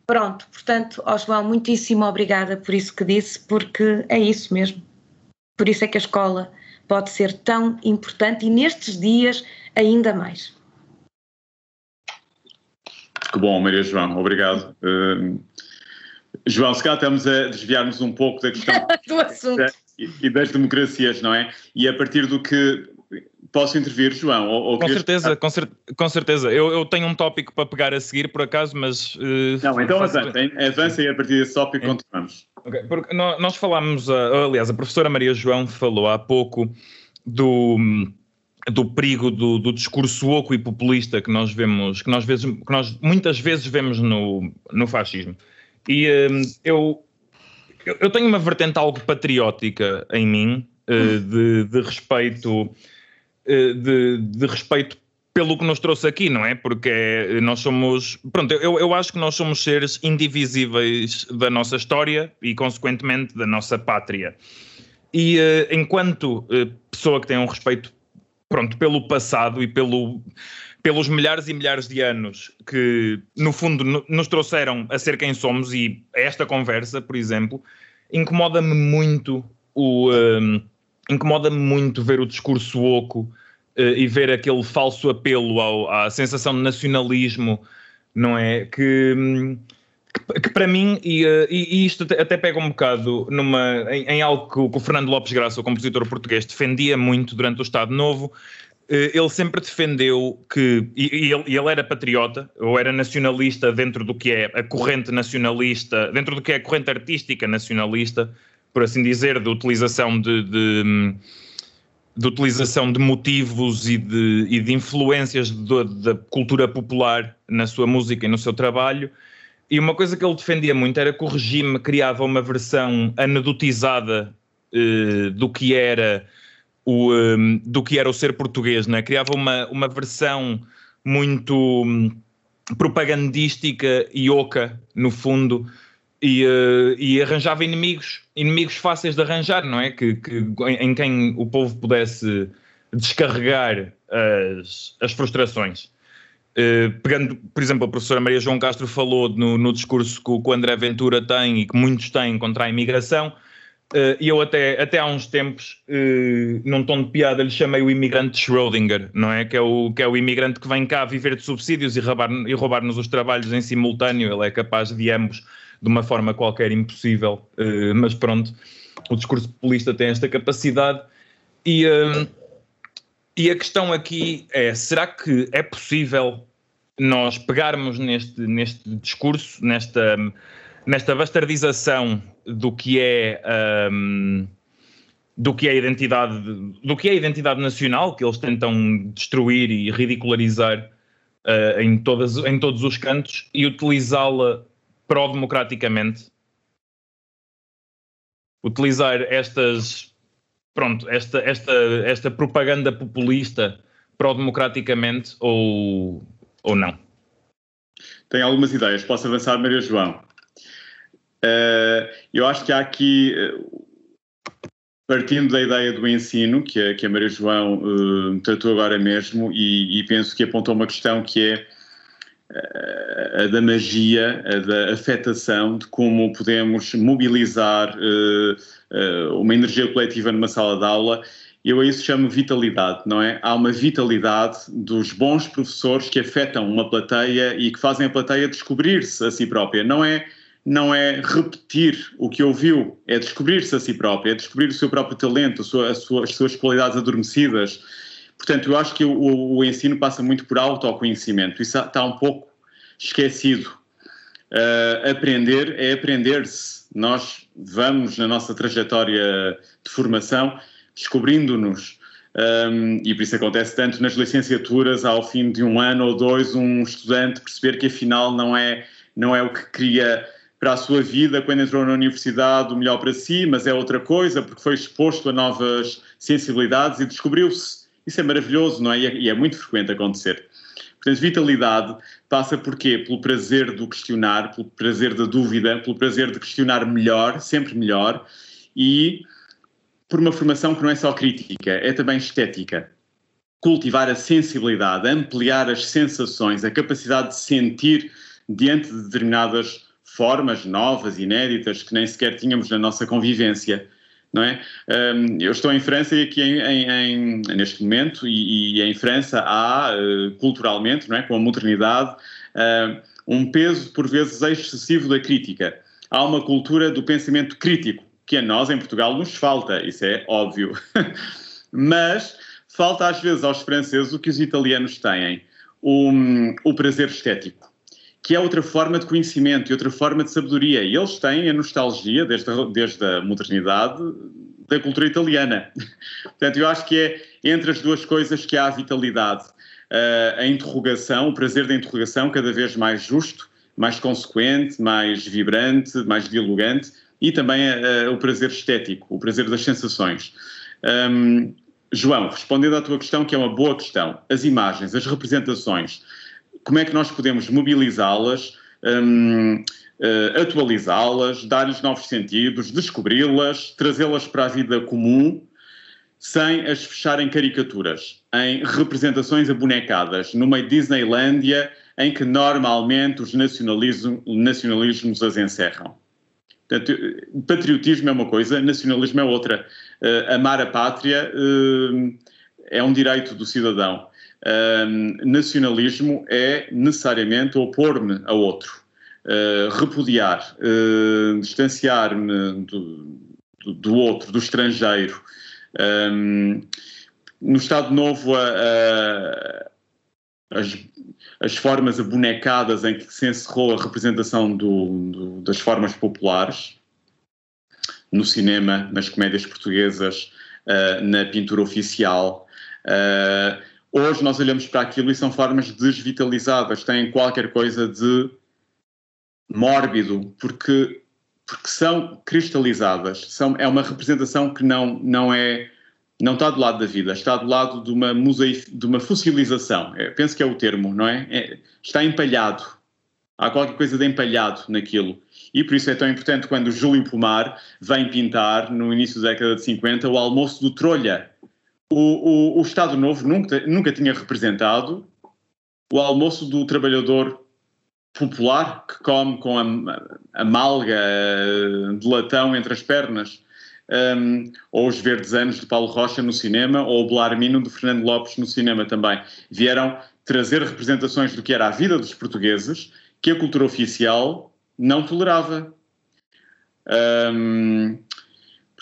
Pronto, portanto, ó João, muitíssimo obrigada por isso que disse, porque é isso mesmo. Por isso é que a escola pode ser tão importante e nestes dias ainda mais. Que bom, Maria João, obrigado. Uh, João, se calhar estamos a desviar-nos um pouco da questão do assunto. e das democracias, não é? E a partir do que. Posso intervir, João? Ou, ou com, certeza, com, cer com, certeza, Eu, eu, tenho um tópico para pegar a seguir, por acaso, mas. Uh, não, então avancem, avancem e a partir desse tópico é. continuamos. Okay, porque nós falámos, aliás, a professora Maria João falou há pouco do do perigo do, do, discurso oco e populista que nós vemos, que nós, vezes, que nós muitas vezes vemos no, no fascismo. E um, eu, eu tenho uma vertente algo patriótica em mim, uh, de, de, respeito, uh, de, de, respeito pelo que nos trouxe aqui, não é? Porque é, nós somos. Pronto, eu, eu acho que nós somos seres indivisíveis da nossa história e, consequentemente, da nossa pátria. E uh, enquanto pessoa que tem um respeito, pronto, pelo passado e pelo pelos milhares e milhares de anos que, no fundo, nos trouxeram a ser quem somos e esta conversa, por exemplo, incomoda-me muito o. Um, incomoda-me muito ver o discurso oco uh, e ver aquele falso apelo ao, à sensação de nacionalismo, não é? Que. Um, que, que para mim, e, uh, e, isto até pega um bocado numa, em, em algo que o, que o Fernando Lopes Graça, o compositor português, defendia muito durante o Estado Novo, eh, ele sempre defendeu que, e ele, ele, era patriota, ou era nacionalista dentro do que é a corrente nacionalista, dentro do que é a corrente artística nacionalista, por assim dizer, de utilização de, de, de utilização de motivos e de, e de influências da cultura popular na sua música e no seu trabalho. E uma coisa que ele defendia muito era que o regime criava uma versão anedotizada eh, do que era o, um, do que era o ser português, né? criava uma, uma versão muito um, propagandística e oca, no fundo, e, uh, e, arranjava inimigos, inimigos fáceis de arranjar, não é? Que, que, em quem o povo pudesse descarregar as, as frustrações. Uh, pegando, por exemplo, a professora Maria João Castro falou no, no discurso que o, André Ventura tem e que muitos têm contra a imigração, e eu até, até há uns tempos, uh, num tom de piada, lhe chamei o imigrante Schrödinger, não é? Que é o, que é o imigrante que vem cá viver de subsídios e roubar-nos roubar os trabalhos em simultâneo. Ele é capaz de ambos de uma forma qualquer impossível, uh, mas pronto, o discurso populista tem esta capacidade. E, e a questão aqui é: será que é possível nós pegarmos neste, neste discurso, nesta nesta bastardização do que é um, do que é a identidade do que é identidade nacional que eles tentam destruir e ridicularizar uh, em todas em todos os cantos e utilizá-la pró-democraticamente utilizar estas pronto esta esta esta propaganda populista pró-democraticamente ou ou não. Tem algumas ideias. Posso avançar Maria João eu acho que há aqui, uh, partindo da ideia do ensino, que a, que a Maria João uh, tratou agora mesmo, e, e, penso que apontou uma questão que é a da magia, a da afetação, de como podemos mobilizar uma energia coletiva numa sala de aula. Eu a isso chamo vitalidade, não é? Há uma vitalidade dos bons professores que afetam uma plateia e que fazem a plateia descobrir-se a si própria. Não é não é repetir o que ouviu, é descobrir-se a si próprio, é descobrir o seu próprio talento, sua, sua, as suas qualidades adormecidas. Portanto, eu acho que o, o, ensino passa muito por autoconhecimento. Isso está um pouco esquecido. Uh, aprender é aprender-se. Nós vamos na nossa trajetória de formação descobrindo-nos. Um, e por isso acontece tanto nas licenciaturas, ao fim de um ano ou dois, um estudante perceber que afinal não é, não é o que queria para a sua vida quando entrou na universidade o melhor para si, mas é outra coisa porque foi exposto a novas sensibilidades e descobriu-se. Isso é maravilhoso, não é? E é, é muito frequente acontecer. Portanto, vitalidade passa por quê? Pelo prazer do questionar, pelo prazer da dúvida, pelo prazer de questionar melhor, sempre melhor, e por uma formação que não é só crítica, é também estética. Cultivar a sensibilidade, ampliar as sensações, a capacidade de sentir diante de determinadas formas novas, inéditas, que nem sequer tínhamos na nossa convivência. Não é? Um, eu estou em França e aqui em, em, em, neste momento, e, e, em França há, uh, culturalmente, não é? com a modernidade, uh, um peso por vezes excessivo da crítica. Há uma cultura do pensamento crítico, que a nós em Portugal nos falta, isso é óbvio. Mas falta às vezes aos franceses o que os italianos têm, o prazer estético que é outra forma de conhecimento e outra forma de sabedoria. E eles têm a nostalgia, desde a, desde a modernidade, da cultura italiana. Portanto, eu acho que é entre as duas coisas que há a vitalidade. Uh, a interrogação, o prazer da interrogação cada vez mais justo, mais consequente, mais vibrante, mais dialogante e também uh, o prazer estético, o prazer das sensações. Um, João, respondendo à tua questão, que é uma boa questão, as imagens, as representações, como é que nós podemos mobilizá-las, um, uh, eh, atualizá-las, dar-lhes novos sentidos, descobri-las, trazê-las para a vida comum, sem as fechar em caricaturas, em representações abonecadas, numa Disneylândia em que normalmente os nacionalismo, nacionalismos as encerram. Portanto, patriotismo é uma coisa, nacionalismo é outra. Uh, amar a pátria uh, é um direito do cidadão nacionalismo é necessariamente opor-me a outro, uh, repudiar, uh, distanciar-me do, do, do, outro, do estrangeiro. Um, no Estado Novo, a, a, as, as, formas abonecadas em que se encerrou a representação do, das formas populares, no cinema, nas comédias portuguesas, uh, na pintura oficial. Uh, Hoje nós olhamos para aquilo e são formas desvitalizadas, têm qualquer coisa de mórbido, porque, porque são cristalizadas, são, é uma representação que não, não é não está do lado da vida, está do lado de uma, musei, de uma fossilização. É, penso que é o termo, não é? é? Está empalhado. Há qualquer coisa de empalhado naquilo. E por isso é tão importante quando Júlio Pomar vem pintar, no início da década de 50, o almoço do Trolha. O, o, o Estado Novo nunca, nunca tinha representado o almoço do trabalhador popular que come com a, a malga de latão entre as pernas. Um, ou os Verdes Anos de Paulo Rocha no cinema, ou o Belarmino de Fernando Lopes no cinema também. Vieram trazer representações do que era a vida dos portugueses, que a cultura oficial não tolerava. Um,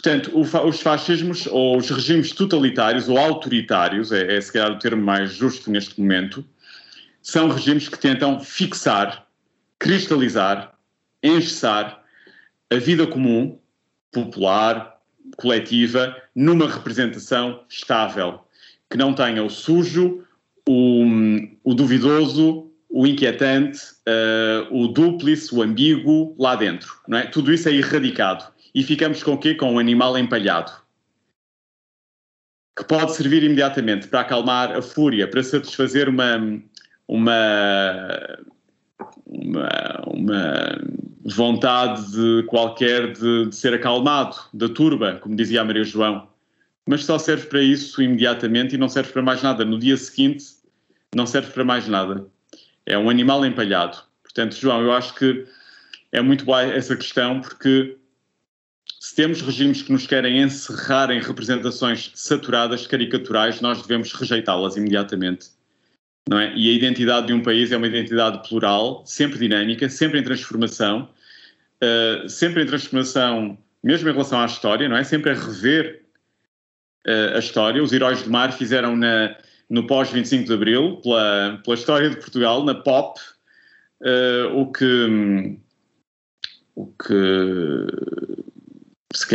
portanto, os fascismos ou os regimes totalitários ou autoritários, é, é se calhar o termo mais justo neste momento, são regimes que tentam fixar, cristalizar, engessar a vida comum, popular, coletiva, numa representação estável, que não tenha o sujo, o, o duvidoso, o inquietante, uh, o dúplice, o ambíguo lá dentro. Não é? Tudo isso é erradicado. E ficamos com o quê? Com um animal empalhado. Que pode servir imediatamente para acalmar a fúria, para satisfazer uma, uma, uma, uma vontade de qualquer de, de ser acalmado, da turba, como dizia a Maria João. Mas só serve para isso imediatamente e não serve para mais nada. No dia seguinte, não serve para mais nada é um animal empalhado. Portanto, João, eu acho que é muito boa essa questão, porque se temos regimes que nos querem encerrar em representações saturadas, caricaturais, nós devemos rejeitá-las imediatamente. Não é? E a identidade de um país é uma identidade plural, sempre dinâmica, sempre em transformação, uh, sempre em transformação, mesmo em relação à história, não é? Sempre a rever uh, a história. Os heróis do mar fizeram na, no pós-25 de Abril, pela, pela história de Portugal, na POP, uh, o que. O que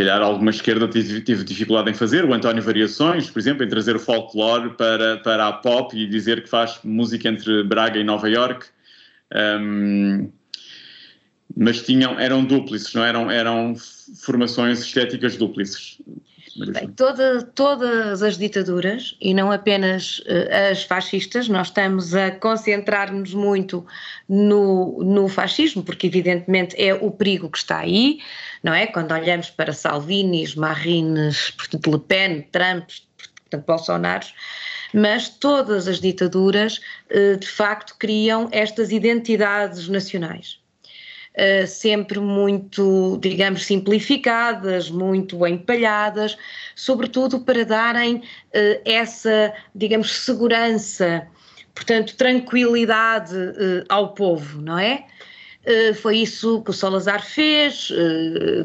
calhar alguma esquerda tive, dificuldade em fazer, o António Variações, por exemplo, em trazer o folclore para, para a pop e dizer que faz música entre Braga e Nova York. Um, mas tinham, eram dúplices, não eram, eram formações estéticas dúplices. Bem, toda, todas as ditaduras, e não apenas uh, as fascistas, nós estamos a concentrar-nos muito no, no fascismo, porque evidentemente é o perigo que está aí, não é? Quando olhamos para Salvinis, Marines, portanto, Le Pen, Trump, portanto, Bolsonaro, mas todas as ditaduras uh, de facto criam estas identidades nacionais. Uh, sempre muito, digamos, simplificadas, muito empalhadas, sobretudo para darem uh, essa, digamos, segurança, portanto, tranquilidade uh, ao povo, não é? foi isso que o Salazar fez,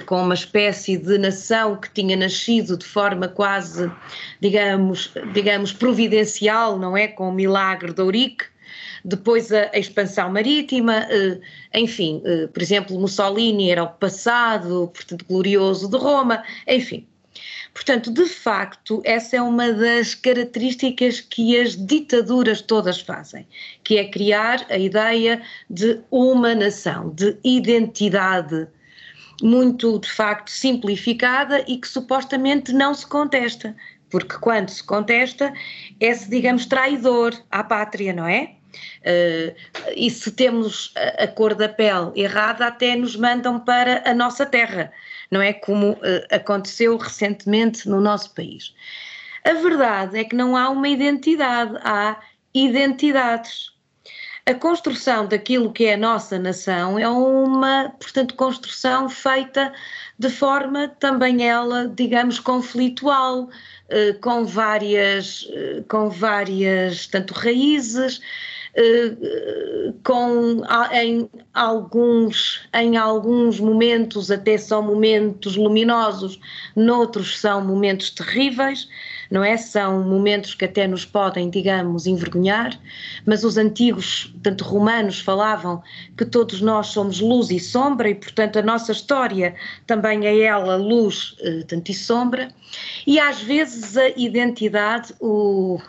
com uma espécie de nação que tinha nascido de forma quase, digamos, digamos providencial, não é? Com o milagre de Ourique, depois a, a expansão marítima, eh, enfim, eh, por exemplo, Mussolini era o passado, portanto, glorioso de Roma, enfim. Portanto, de facto, essa é uma das características que as ditaduras todas fazem, que é criar a ideia de uma nação, de identidade muito, de facto, simplificada e que supostamente não se contesta, porque quando se contesta é-se, digamos, traidor à pátria, não é? Uh, e se temos a, cor da pele errada, até nos mandam para a nossa terra, não é? Como uh, aconteceu recentemente no nosso país. A verdade é que não há uma identidade, há identidades. A construção daquilo que é a nossa nação é uma, portanto, construção feita de forma também ela, digamos, conflitual, eh, com várias, com várias, tanto raízes, com em alguns, em alguns momentos até são momentos luminosos, noutros são momentos terríveis, não é? São momentos que até nos podem, digamos, envergonhar, mas os antigos, tanto romanos, falavam que todos nós somos luz e sombra e, portanto, a nossa história também é ela luz, eh, tanto e sombra, e às vezes a identidade, o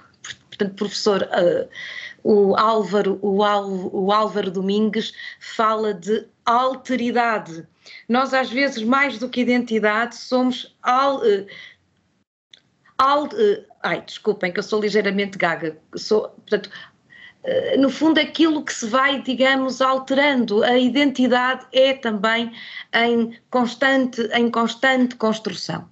portanto, professor uh, o Álvaro, o, o Álvaro Domingues fala de alteridade. Nós, às vezes, mais do que identidade, somos al, uh, al, uh, ai, desculpem que eu sou ligeiramente gaga, sou, portanto, no fundo, aquilo que se vai, digamos, alterando. A identidade é também em constante, em constante construção.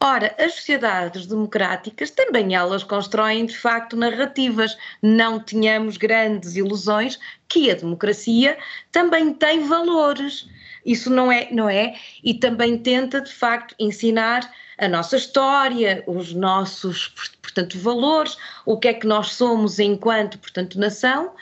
Ora, as sociedades democráticas também elas constroem de facto narrativas. Não tenhamos grandes ilusões que a democracia também tem valores. Isso não é, não é? E também tenta de facto ensinar a nossa história, os nossos, portanto, valores, o que é que nós somos enquanto, portanto, nação,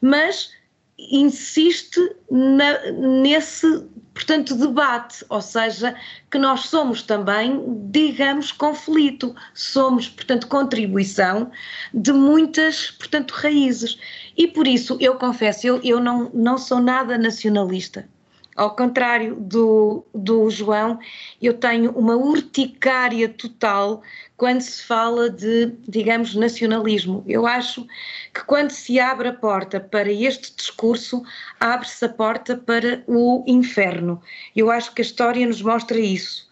mas insiste na, nesse, portanto, debate, ou seja, que nós somos também, digamos, conflito, somos, portanto, contribuição de muitas, portanto, raízes. E por isso, eu confesso, eu, eu não, não sou nada nacionalista. Ao contrário do, do João, eu tenho uma urticária total quando se fala de, digamos, nacionalismo. Eu acho que quando se abre a porta para este discurso, abre-se a porta para o inferno. Eu acho que a história nos mostra isso.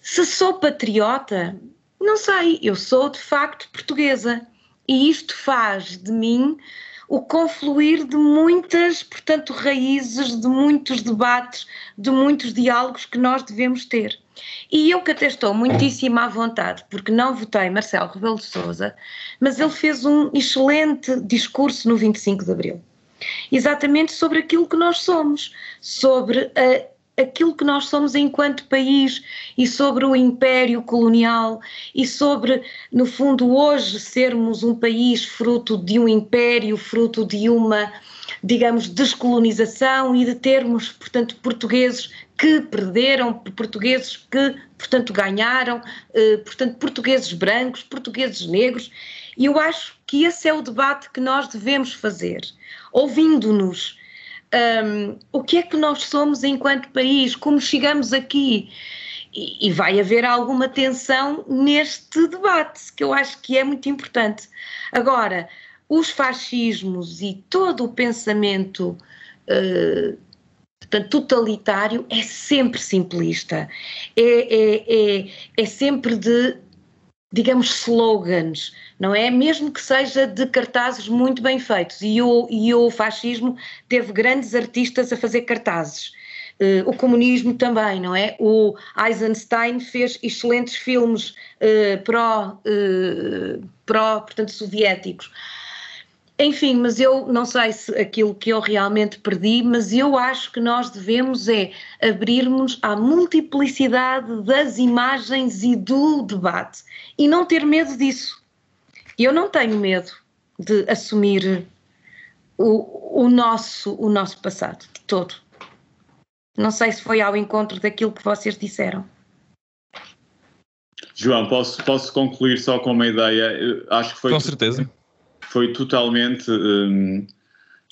Se sou patriota, não sei, eu sou de facto portuguesa e isto faz de mim o confluir de muitas, portanto, raízes, de muitos debates, de muitos diálogos que nós devemos ter. E eu que até estou muitíssimo à vontade, porque não votei Marcelo Rebelo de Sousa, mas ele fez um excelente discurso no 25 de Abril. Exatamente sobre aquilo que nós somos, sobre a aquilo que nós somos enquanto país e sobre o império colonial e sobre, no fundo, hoje sermos um país fruto de um império, fruto de uma, digamos, descolonização e de termos, portanto, portugueses que perderam, portugueses que, portanto, ganharam, eh, portanto, portugueses brancos, portugueses negros. E eu acho que esse é o debate que nós devemos fazer, ouvindo-nos um, o que é que nós somos enquanto país, como chegamos aqui. E, e, vai haver alguma tensão neste debate, que eu acho que é muito importante. Agora, os fascismos e todo o pensamento uh, portanto, totalitário é sempre simplista, é, é, é, é sempre de digamos, slogans, não é? Mesmo que seja de cartazes muito bem feitos. E o, e o fascismo teve grandes artistas a fazer cartazes. Uh, o comunismo também, não é? O Eisenstein fez excelentes filmes uh, pró, uh, pró, portanto, soviéticos. Enfim, mas eu não sei se aquilo que eu realmente perdi, mas eu acho que nós devemos é abrirmos à multiplicidade das imagens e do debate e não ter medo disso. Eu não tenho medo de assumir o, o, nosso, o nosso passado, de todo. Não sei se foi ao encontro daquilo que vocês disseram. João, posso, posso concluir só com uma ideia? Eu acho que foi. Com certeza foi totalmente um,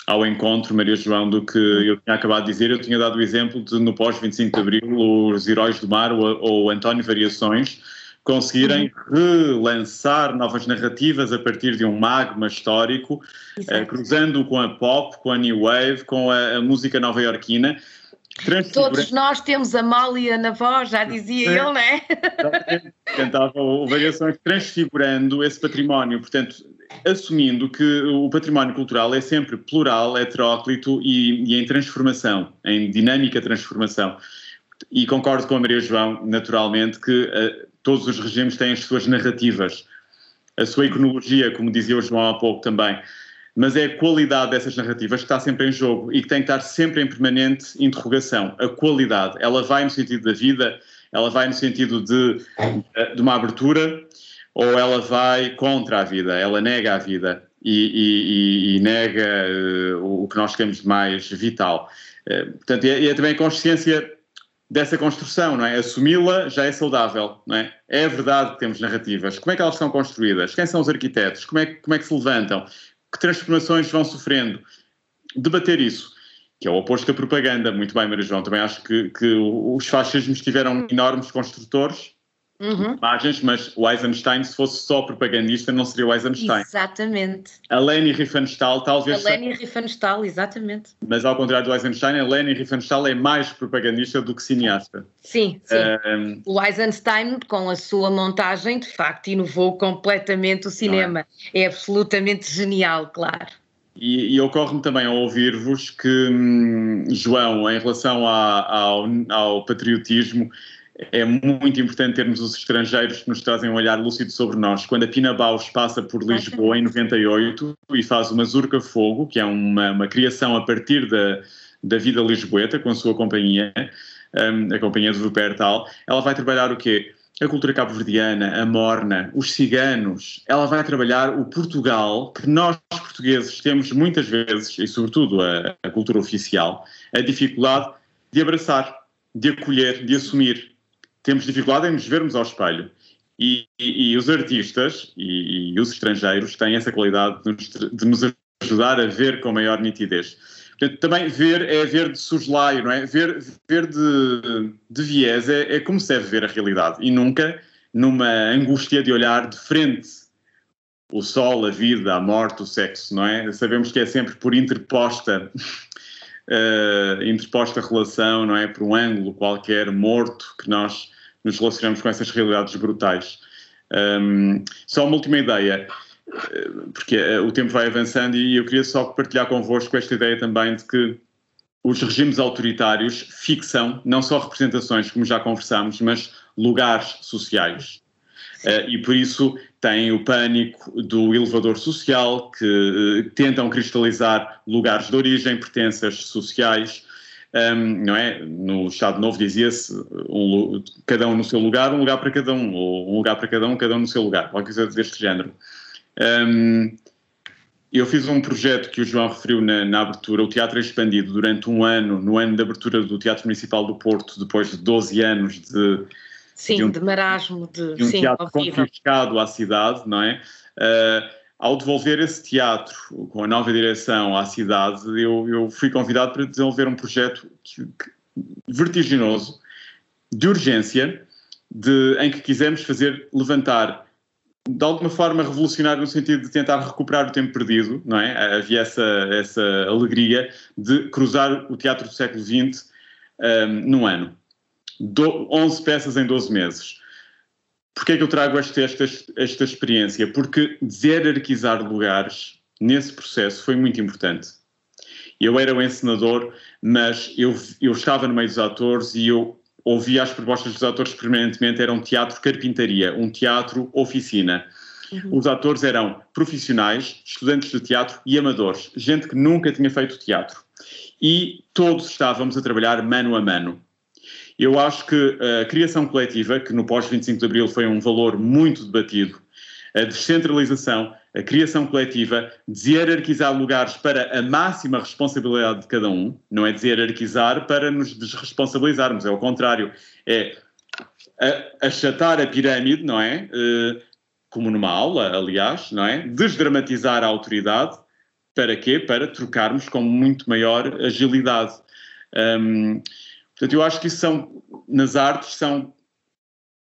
ao encontro, Maria João, do que eu tinha acabado de dizer. Eu tinha dado o exemplo de, no pós-25 de Abril, os Heróis do Mar ou, ou António Variações conseguirem uhum. relançar novas narrativas a partir de um magma histórico, eh, cruzando com a pop, com a new wave, com a, a música nova-iorquina. Todos nós temos a Mália na voz, já dizia ele, não é? Cantava o Variações transfigurando esse património. Portanto, assumindo que o património cultural é sempre plural, heteróclito e, e em transformação, em dinâmica transformação. E concordo com a Maria João, naturalmente, que uh, todos os regimes têm as suas narrativas, a sua iconologia, como dizia o João há pouco também. Mas é a qualidade dessas narrativas que está sempre em jogo e que tem que estar sempre em permanente interrogação. A qualidade, ela vai no sentido da vida, ela vai no sentido de, eh, de uma abertura, ou ela vai contra a vida, ela nega a vida e, e, e nega uh, o que nós temos de mais vital. Uh, portanto, é, é, também a consciência dessa construção, não é? Assumi-la já é saudável, não é? É verdade que temos narrativas. Como é que elas são construídas? Quem são os arquitetos? Como é, como é que se levantam? Que transformações vão sofrendo? Debater isso que é o oposto da propaganda. Muito bem, Maria João, também acho que, que os fascismos tiveram enormes construtores uhum. imagens, mas o Eisenstein, se fosse só propagandista, não seria o Eisenstein. Exatamente. A Leni Riefenstahl, talvez. A Leni Riefenstahl, exatamente. Mas ao contrário do Eisenstein, a Leni Riefenstahl é mais propagandista do que cineasta. Sim, sim. Um, o Eisenstein, com a sua montagem, de facto, inovou completamente o cinema. É? é? absolutamente genial, claro. E, e ocorre-me também ao ouvir-vos que, hum, João, em relação a, ao, ao patriotismo, é muito importante termos os estrangeiros que nos trazem um olhar lúcido sobre nós. Quando a Pina passa por Lisboa em 98 e faz uma Zurca Fogo, que é uma, uma criação a partir da, da vida lisboeta, com a sua companhia, um, a companhia do Rupertal, ela vai trabalhar o quê? A cultura cabo-verdiana, a morna, os ciganos. Ela vai trabalhar o Portugal, que nós portugueses temos muitas vezes, e sobretudo a, a cultura oficial, a dificuldade de abraçar, de acolher, de assumir temos dificuldade em nos vermos ao espelho. E, e, e os artistas e, e, os estrangeiros têm essa qualidade de nos, de nos, ajudar a ver com maior nitidez. Portanto, também ver é ver de soslaio, não é? Ver, ver de, de viés é, é como se deve ver a realidade e nunca numa angústia de olhar de frente o sol, a vida, a morte, o sexo, não é? Sabemos que é sempre por interposta uh, interposta relação, não é? Por um ângulo qualquer morto que nós nos relacionamos com essas realidades brutais. Um, só uma última ideia, eh, porque uh, o tempo vai avançando e eu queria só partilhar convosco esta ideia também de que os regimes autoritários fixam não só representações, como já conversámos, mas lugares sociais. Uh, e por isso tem o pânico do elevador social, que uh, tentam cristalizar lugares de origem, pertenças sociais. Um, não é? No Estado Novo dizia-se um, cada um no seu lugar, um lugar para cada um, ou um lugar para cada um, cada um no seu lugar, qualquer coisa deste género. Um, eu fiz um projeto que o João referiu na, na, abertura, o Teatro Expandido, durante um ano, no ano de abertura do Teatro Municipal do Porto, depois de 12 anos de Sim, de, um, de marasmo, de, de um sim, teatro horrível. confiscado à cidade, não é? Uh, ao devolver esse teatro com a nova direção à cidade, eu, eu fui convidado para desenvolver um projeto que, que, vertiginoso, de urgência, de, em que quisemos fazer levantar de alguma forma revolucionário no sentido de tentar recuperar o tempo perdido, não é? Havia essa, essa alegria de cruzar o teatro do século XX um, ah, num ano do, 11 peças em 12 meses. Porquê é que eu trago esta, esta, esta experiência? Porque desierarquizar lugares nesse processo foi muito importante. Eu era o encenador, mas eu, eu estava no meio dos atores e eu ouvia as propostas dos atores permanentemente, era um teatro carpintaria, um teatro oficina. Uhum. Os atores eram profissionais, estudantes de teatro e amadores, gente que nunca tinha feito teatro. E todos estávamos a trabalhar mano a mano. Eu acho que a criação coletiva, que no pós-25 de Abril foi um valor muito debatido, a descentralização, a criação coletiva, deshierarquizar lugares para a máxima responsabilidade de cada um, não é deshierarquizar para nos desresponsabilizarmos, é o contrário, é achatar a pirâmide, não é? Eh, como numa aula, aliás, não é? Desdramatizar a autoridade, para quê? Para trocarmos com muito maior agilidade. Um, Portanto, eu acho que são, nas artes, são,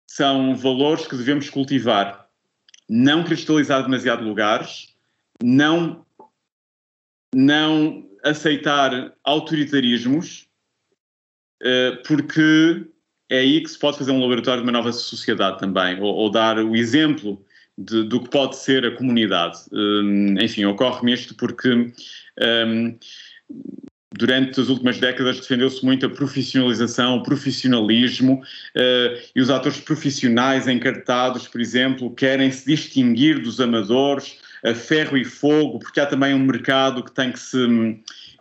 são valores que devemos cultivar. Não cristalizar demasiado lugares, não, não aceitar autoritarismos, eh, porque é aí que se pode fazer um laboratório de uma nova sociedade também, ou, ou dar o exemplo de, do que pode ser a comunidade. Um, enfim, ocorre-me isto porque um, durante as últimas décadas defendeu-se muito a profissionalização, o profissionalismo uh, e os atores profissionais encartados, por exemplo, querem se distinguir dos amadores a ferro e fogo, porque há também um mercado que tem que se,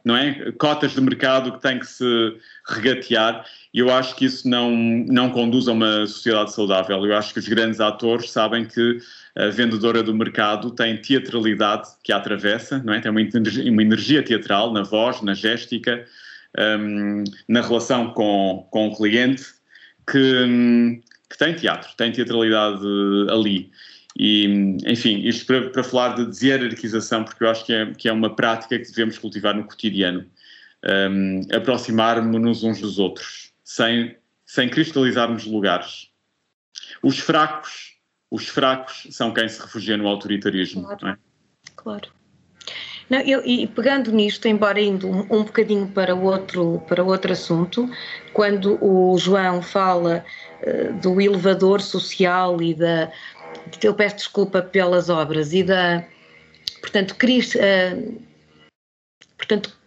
não é? Cotas de mercado que tem que se regatear e eu acho que isso não, não conduz a uma sociedade saudável. Eu acho que os grandes atores sabem que vendedora do mercado tem teatralidade que a atravessa, não é? tem uma, uma energia teatral na voz, na géstica, um, na relação com, com o cliente, que, que tem teatro, tem teatralidade ali. E, enfim, isto para, para falar de deshierarquização, porque eu acho que é, que é uma prática que devemos cultivar no cotidiano. Um, Aproximar-nos uns dos outros, sem, sem cristalizarmos lugares. Os fracos os fracos são quem se refugia no autoritarismo. Claro. É? claro. Não, eu, e pegando nisto, embora indo um, um bocadinho para outro, para outro assunto, quando o João fala uh, do elevador social e da. Eu peço desculpa pelas obras e da. Portanto, Cristo, uh, portanto,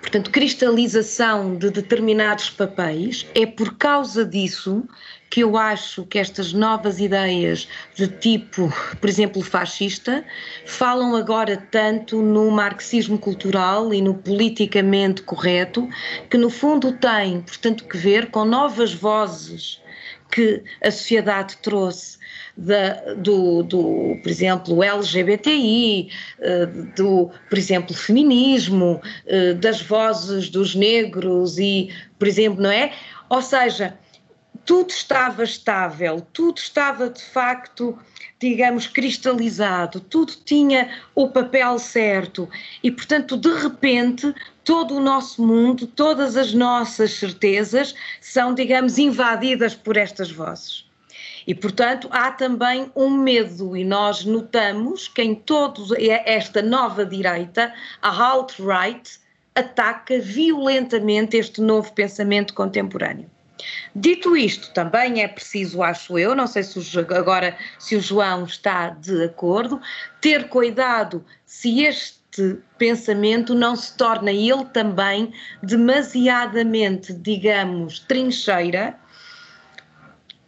portanto, cristalização de determinados papéis, é por causa disso que eu acho que estas novas ideias de tipo, por exemplo, fascista, falam agora tanto no marxismo cultural e no politicamente correto, que no fundo tem, portanto, que ver com novas vozes que a sociedade trouxe da, do, do, por exemplo, LGBTI, eh, do, por exemplo, feminismo, eh, das vozes dos negros e, por exemplo, não é? Ou seja, tudo estava estável, tudo estava de facto, digamos, cristalizado, tudo tinha o papel certo e, portanto, de repente, todo o nosso mundo, todas as nossas certezas são, digamos, invadidas por estas vozes. E, portanto, há também um medo, e nós notamos que em toda esta nova direita, a alt-right ataca violentamente este novo pensamento contemporâneo. Dito isto, também é preciso, acho eu, não sei se o, agora se o João está de acordo, ter cuidado se este pensamento não se torna ele também demasiadamente, digamos, trincheira,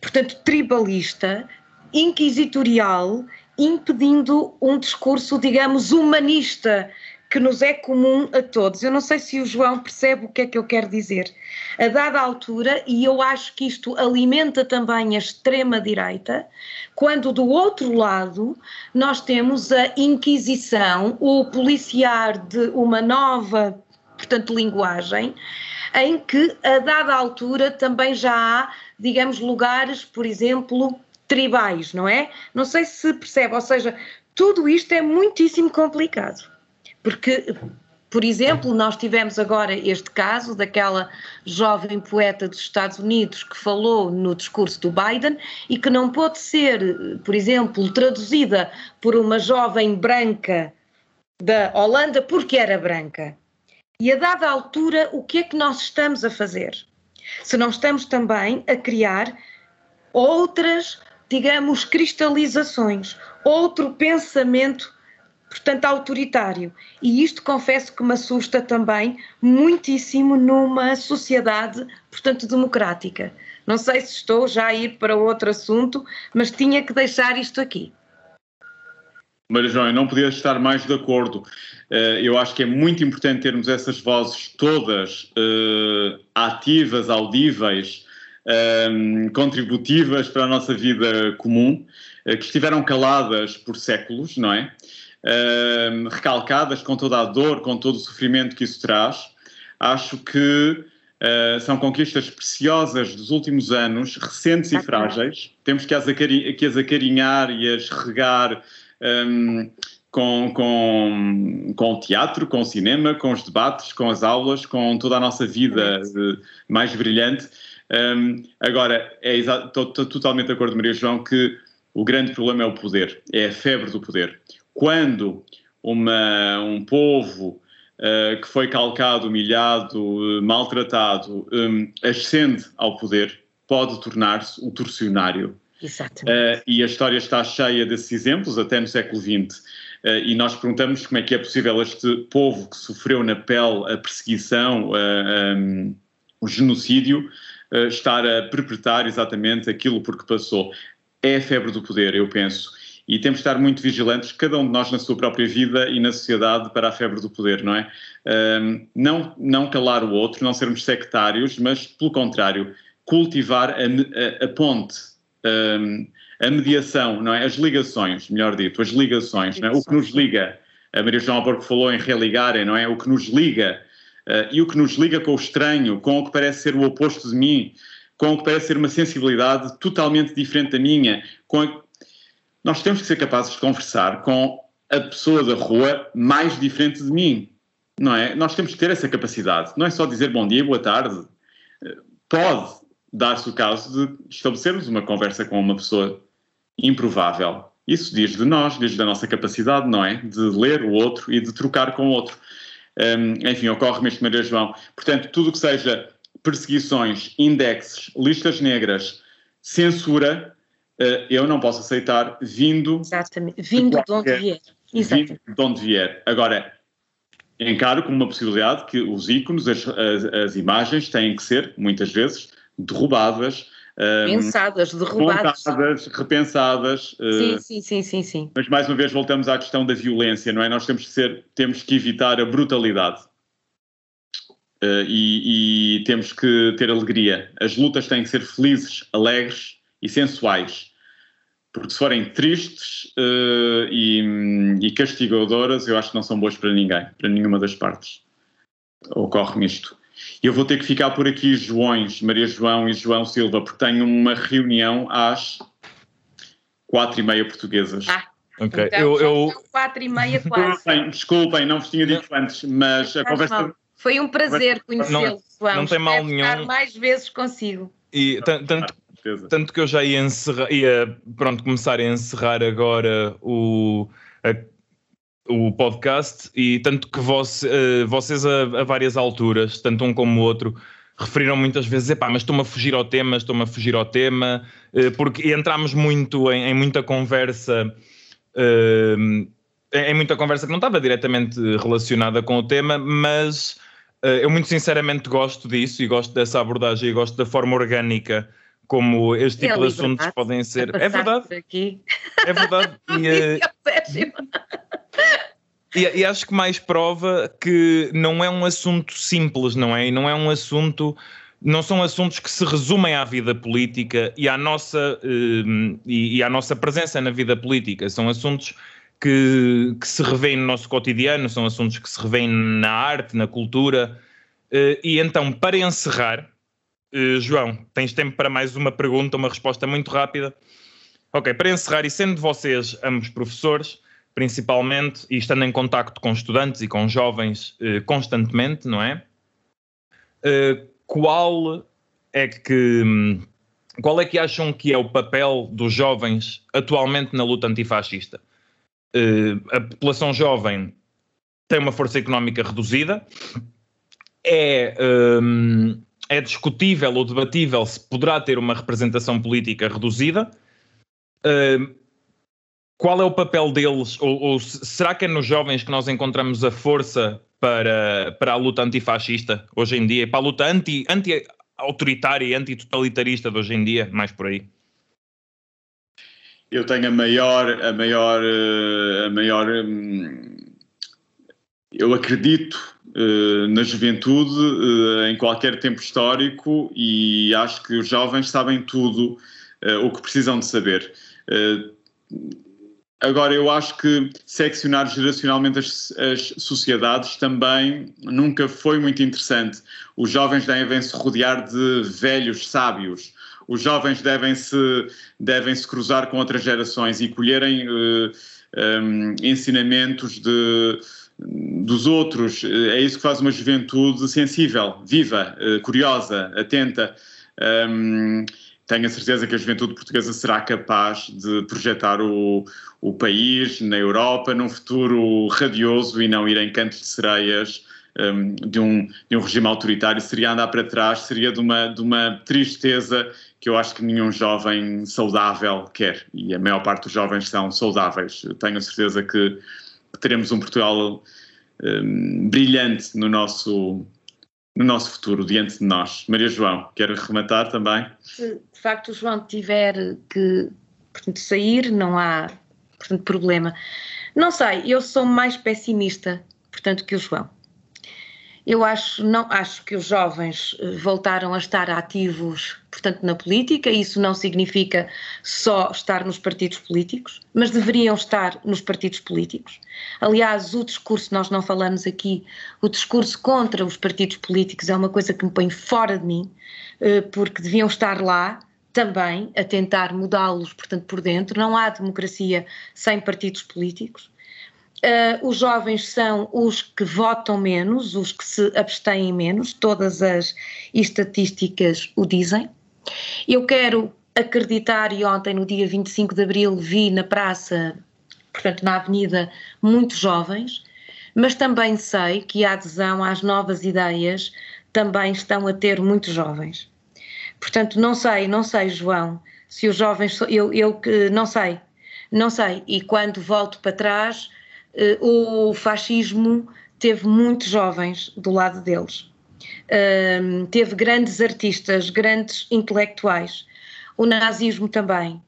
portanto, tribalista, inquisitorial, impedindo um discurso, digamos, humanista que nos é comum a todos. Eu não sei se o João percebe o que é que eu quero dizer. A dada altura, e eu acho que isto alimenta também a extrema-direita, quando do outro lado nós temos a Inquisição, o policiar de uma nova, portanto, linguagem, em que a dada altura também já há, digamos, lugares, por exemplo, tribais, não é? Não sei se percebe, ou seja, tudo isto é muitíssimo complicado. Porque, por exemplo, nós tivemos agora este caso daquela jovem poeta dos Estados Unidos que falou no discurso do Biden e que não pôde ser, por exemplo, traduzida por uma jovem branca da Holanda porque era branca. E a dada altura, o que é que nós estamos a fazer? Se não estamos também a criar outras, digamos, cristalizações, outro pensamento portanto, autoritário. E isto confesso que me assusta também muitíssimo numa sociedade, portanto, democrática. Não sei se estou já a ir para outro assunto, mas tinha que deixar isto aqui. Maria João, não podia estar mais de acordo. Eh, eu acho que é muito importante termos essas vozes todas uh, ativas, audíveis, um, contributivas para a nossa vida comum, uh, que estiveram caladas por séculos, não é? Uh, recalcadas com toda a dor, com todo o sofrimento que isso traz. Acho que uh, são conquistas preciosas dos últimos anos, recentes e frágeis. Temos que as, que as acarinhar e as regar um, com, com, com o teatro, com o cinema, com os debates, com as aulas, com toda a nossa vida uh, mais brilhante. Um, agora, estou é totalmente de acordo, Maria João, que o grande problema é o poder, é a febre do poder quando uma, um povo uh, que foi calcado, humilhado, uh, maltratado, um, ascende ao poder, pode tornar-se o torcionário. Exatamente. Uh, e a história está cheia desses exemplos, até no século XX. e nós perguntamos como é que é possível este povo que sofreu na pele a perseguição, um, o genocídio, estar a perpetrar exatamente aquilo por que passou. É a febre do poder, eu penso e temos de estar muito vigilantes, cada um de nós na sua própria vida e na sociedade, para a febre do poder, não é? Um, não, não calar o outro, não sermos sectários, mas, pelo contrário, cultivar a, a, a ponte, um, a mediação, não é? As ligações, melhor dito, as ligações, não é? O que nos liga, a Maria João Alberto falou em religarem, não é? O que nos liga, uh, e o que nos liga com o estranho, com o que parece ser o oposto de mim, com o que parece ser uma sensibilidade totalmente diferente da minha, com a, nós temos que ser capazes de conversar com a pessoa da rua mais diferente de mim, não é? Nós temos que ter essa capacidade. Não é só dizer bom dia, boa tarde. Pode dar-se o caso de estabelecermos uma conversa com uma pessoa improvável. Isso diz de nós, diz da nossa capacidade, não é? De ler o outro e de trocar com o outro. Um, enfim, ocorre-me este Maria João. Portanto, tudo que seja perseguições, indexes, listas negras, censura, eu não posso aceitar vindo. Exatamente, vindo de, onde vier. Exatamente. Vindo de onde vier. Agora, encaro como uma possibilidade que os ícones, as, as, as imagens têm que ser, muitas vezes, derrubadas, Pensadas, derrubadas. Montadas, repensadas. Sim, uh, sim, sim, sim, sim. Mas mais uma vez voltamos à questão da violência, não é? Nós temos que, ser, temos que evitar a brutalidade. Uh, e, e, temos que ter alegria. As lutas têm que ser felizes, alegres e sensuais. Porque se forem tristes uh, e, e castigadoras, eu acho que não são boas para ninguém, para nenhuma das partes. Ocorre-me isto. Eu vou ter que ficar por aqui, Joões, Maria João e João Silva, porque tenho uma reunião às quatro e meia portuguesas. Ah, ok. então, eu, eu... quatro e meia quase. Desculpem, desculpem, não vos tinha dito antes, mas a conversa... Foi um prazer conhecê-lo, João. Não tem mal nenhum. estar mais vezes consigo. E tanto, tanto que eu já ia encerrar, ia pronto, começar a encerrar agora o, a, o podcast e tanto que uh, vocês a, a, várias alturas, tanto um como o outro, referiram muitas vezes, epá, mas estou-me a fugir ao tema, estou-me a fugir ao tema, uh, porque entramos muito em, em muita conversa, uh, em muita conversa que não estava diretamente relacionada com o tema, mas eu muito sinceramente gosto disso e gosto dessa abordagem e gosto da forma orgânica como este tipo é de assuntos podem ser. É verdade. É verdade. E, e, e, acho que mais prova que não é um assunto simples, não é? E não é um assunto. Não são assuntos que se resumem à vida política e à nossa, uh, e, e, à nossa presença na vida política. São assuntos que, que se revêem no nosso cotidiano, são assuntos que se revêem na arte, na cultura. Uh, e então, para encerrar, uh, João, tens tempo para mais uma pergunta, uma resposta muito rápida. Ok, para encerrar, e sendo vocês ambos professores, principalmente, e estando em contacto com estudantes e com jovens eh, constantemente, não é? Eh, qual é que qual é que acham que é o papel dos jovens atualmente na luta antifascista? Eh, a população jovem tem uma força económica reduzida, é, um, é discutível ou debatível se poderá ter uma representação política reduzida. Uh, qual é o papel deles? Ou, ou, será que é nos jovens que nós encontramos a força para, para a luta antifascista hoje em dia, para a luta anti, anti-autoritária e anti-totalitarista de hoje em dia, mais por aí? Eu tenho a maior, a maior, eh, a maior. Hum, eu acredito na juventude uh, em qualquer tempo histórico e acho que os jovens sabem tudo uh, o que precisam de saber Agora, eu acho que seccionar geracionalmente as, as, sociedades também nunca foi muito interessante. Os jovens devem se rodear de velhos sábios. Os jovens devem se, devem se cruzar com outras gerações e colherem eh, eh, ensinamentos de, dos outros. É isso que faz uma juventude sensível, viva, uh, curiosa, atenta. Um, tenho a certeza que a juventude portuguesa será capaz de projetar o, o país na Europa num futuro radioso e não ir em cantos de sereias um, de, um, de um regime autoritário. Seria andar para trás, seria de uma, de uma tristeza que eu acho que nenhum jovem saudável quer. E a maior parte dos jovens são saudáveis. tenho a certeza que teremos um Portugal um, brilhante no nosso no nosso futuro, diante de nós. Maria João, quer rematar também? Se de facto o João tiver que portanto, sair, não há portanto, problema. Não sei, eu sou mais pessimista, portanto, que o João. Eu acho, não, acho que os jovens eh, voltaram a estar ativos, portanto, na política. Isso não significa só estar nos partidos políticos, mas deveriam estar nos partidos políticos. Aliás, o discurso, nós não falamos aqui, o discurso contra os partidos políticos é uma coisa que me põe fora de mim, eh, porque deviam estar lá também a tentar mudá-los, portanto, por dentro. Não há democracia sem partidos políticos. Uh, os jovens são os que votam menos, os que se abstêm menos, todas as estatísticas o dizem. Eu quero acreditar, e ontem, no dia 25 de abril, vi na praça, portanto, na avenida, muitos jovens, mas também sei que a adesão às novas ideias também estão a ter muitos jovens. Portanto, não sei, não sei, João, se os jovens, eu, eu não sei, não sei, e quando volto para trás, o fascismo teve muitos jovens do lado deles. Um, teve grandes artistas, grandes intelectuais. O nazismo também.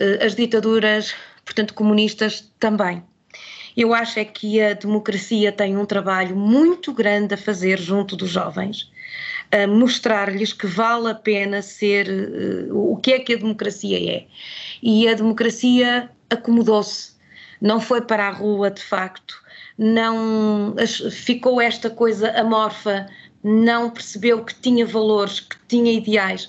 Uh, as ditaduras, portanto, comunistas também. Eu acho é que a democracia tem um trabalho muito grande a fazer junto dos jovens, a mostrar-lhes que vale a pena ser uh, o que é que a democracia é. E a democracia acomodou-se, não foi para a rua de facto, não ficou esta coisa amorfa, não percebeu que tinha valores, que tinha ideais.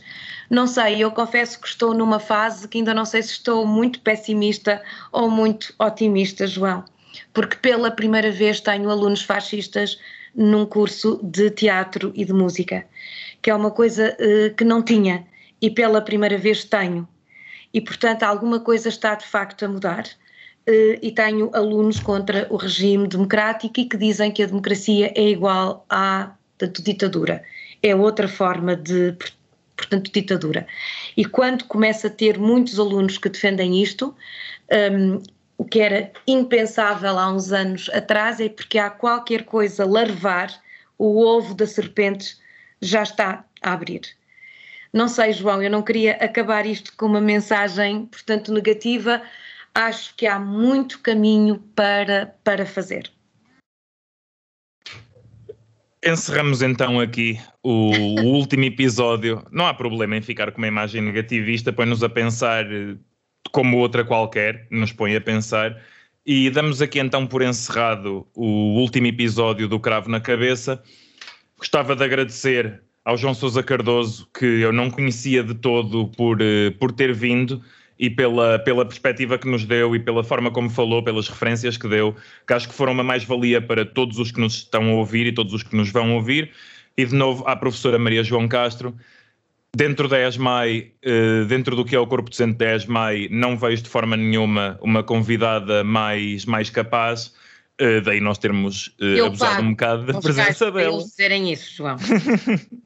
Não sei, eu confesso que estou numa fase que ainda não sei se estou muito pessimista ou muito otimista, João porque pela primeira vez tenho alunos fascistas num curso de teatro e de música, que é uma coisa uh, que não tinha e pela primeira vez tenho. E, portanto, alguma coisa está de facto a mudar. Uh, e tenho alunos contra o regime democrático e que dizem que a democracia é igual à ditadura. É outra forma de, portanto, ditadura. E quando começa a ter muitos alunos que defendem isto, um, o que era impensável há uns anos atrás, é porque há qualquer coisa larvar, o ovo da serpente já está a abrir. Não sei, João, eu não queria acabar isto com uma mensagem, portanto, negativa. Acho que há muito caminho para, para fazer. Encerramos então aqui o, o último episódio. Não há problema em ficar com uma imagem negativista, põe-nos a pensar como outra qualquer, nos põe a pensar. E damos aqui então por encerrado o último episódio do Cravo na Cabeça. Gostava de agradecer ao João Sousa Cardoso, que eu não conhecia de todo por, eh, por ter vindo e pela, pela perspectiva que nos deu e pela forma como falou, pelas referências que deu, que acho que foram uma mais-valia para todos os que nos estão a ouvir e todos os que nos vão ouvir. E de novo à professora Maria João Castro, Dentro da ESMAI, eh, dentro do que é o corpo docente da ESMAI, não vejo de forma nenhuma uma convidada mais, mais capaz, eh, daí nós termos eh, abusado um bocado da presença dela. Eles dizerem isso, João.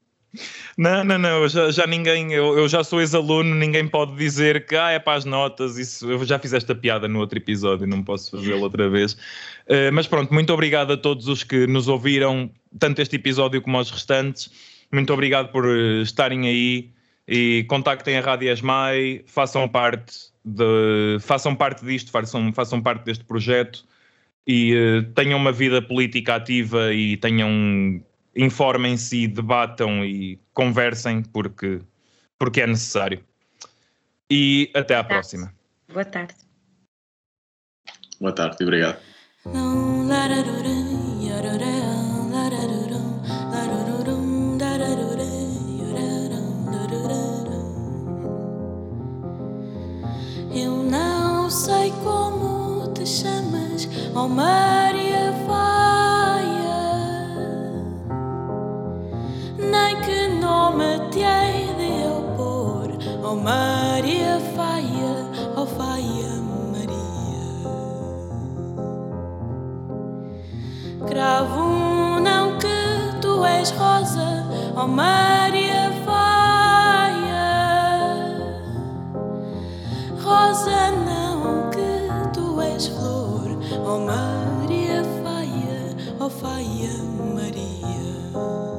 não, não, não, já, já ninguém, eu, eu já sou ex-aluno, ninguém pode dizer que ah, é para as notas, isso, eu já fiz esta piada no outro episódio, não posso fazê-la outra vez. Uh, mas pronto, muito obrigado a todos os que nos ouviram, tanto este episódio como os restantes. Muito obrigado por eh, estarem aí e contactem a Rádio Esmai, façam parte de, façam parte disto, façam, façam parte deste projeto e uh, tenham uma vida política ativa e tenham informem-se e debatam e conversem porque, porque é necessário. E até à próxima. Boa tarde. Boa tarde e obrigado. sei como te chamas, oh Maria nome te hei de pôr, oh Maria Faia, oh Faia Maria. Cravo não que tu és rosa, oh Maria Faia, rosa não és flor, oh Maria Faia, oh Faia Maria.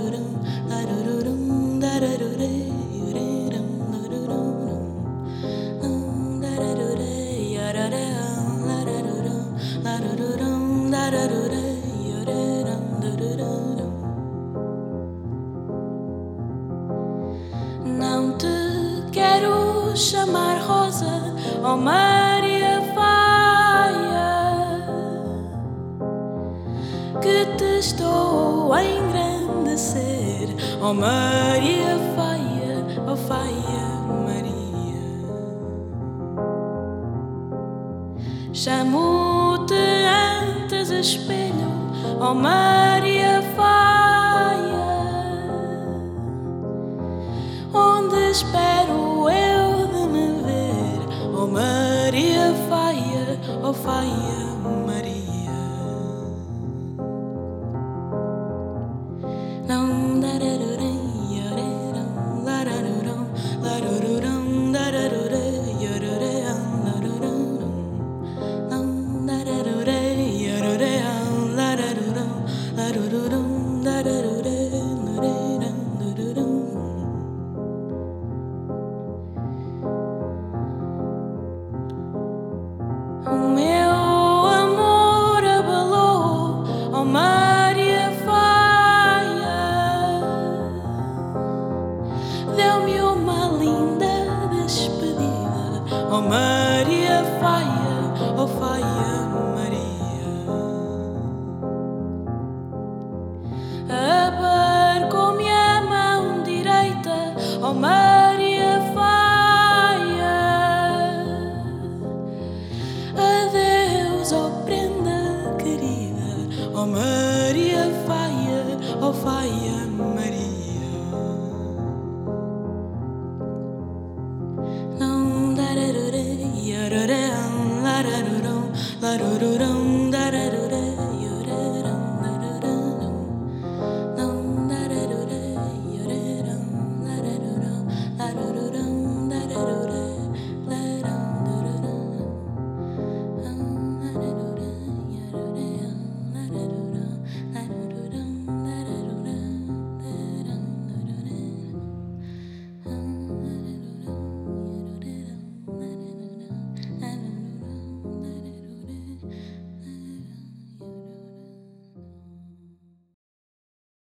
oh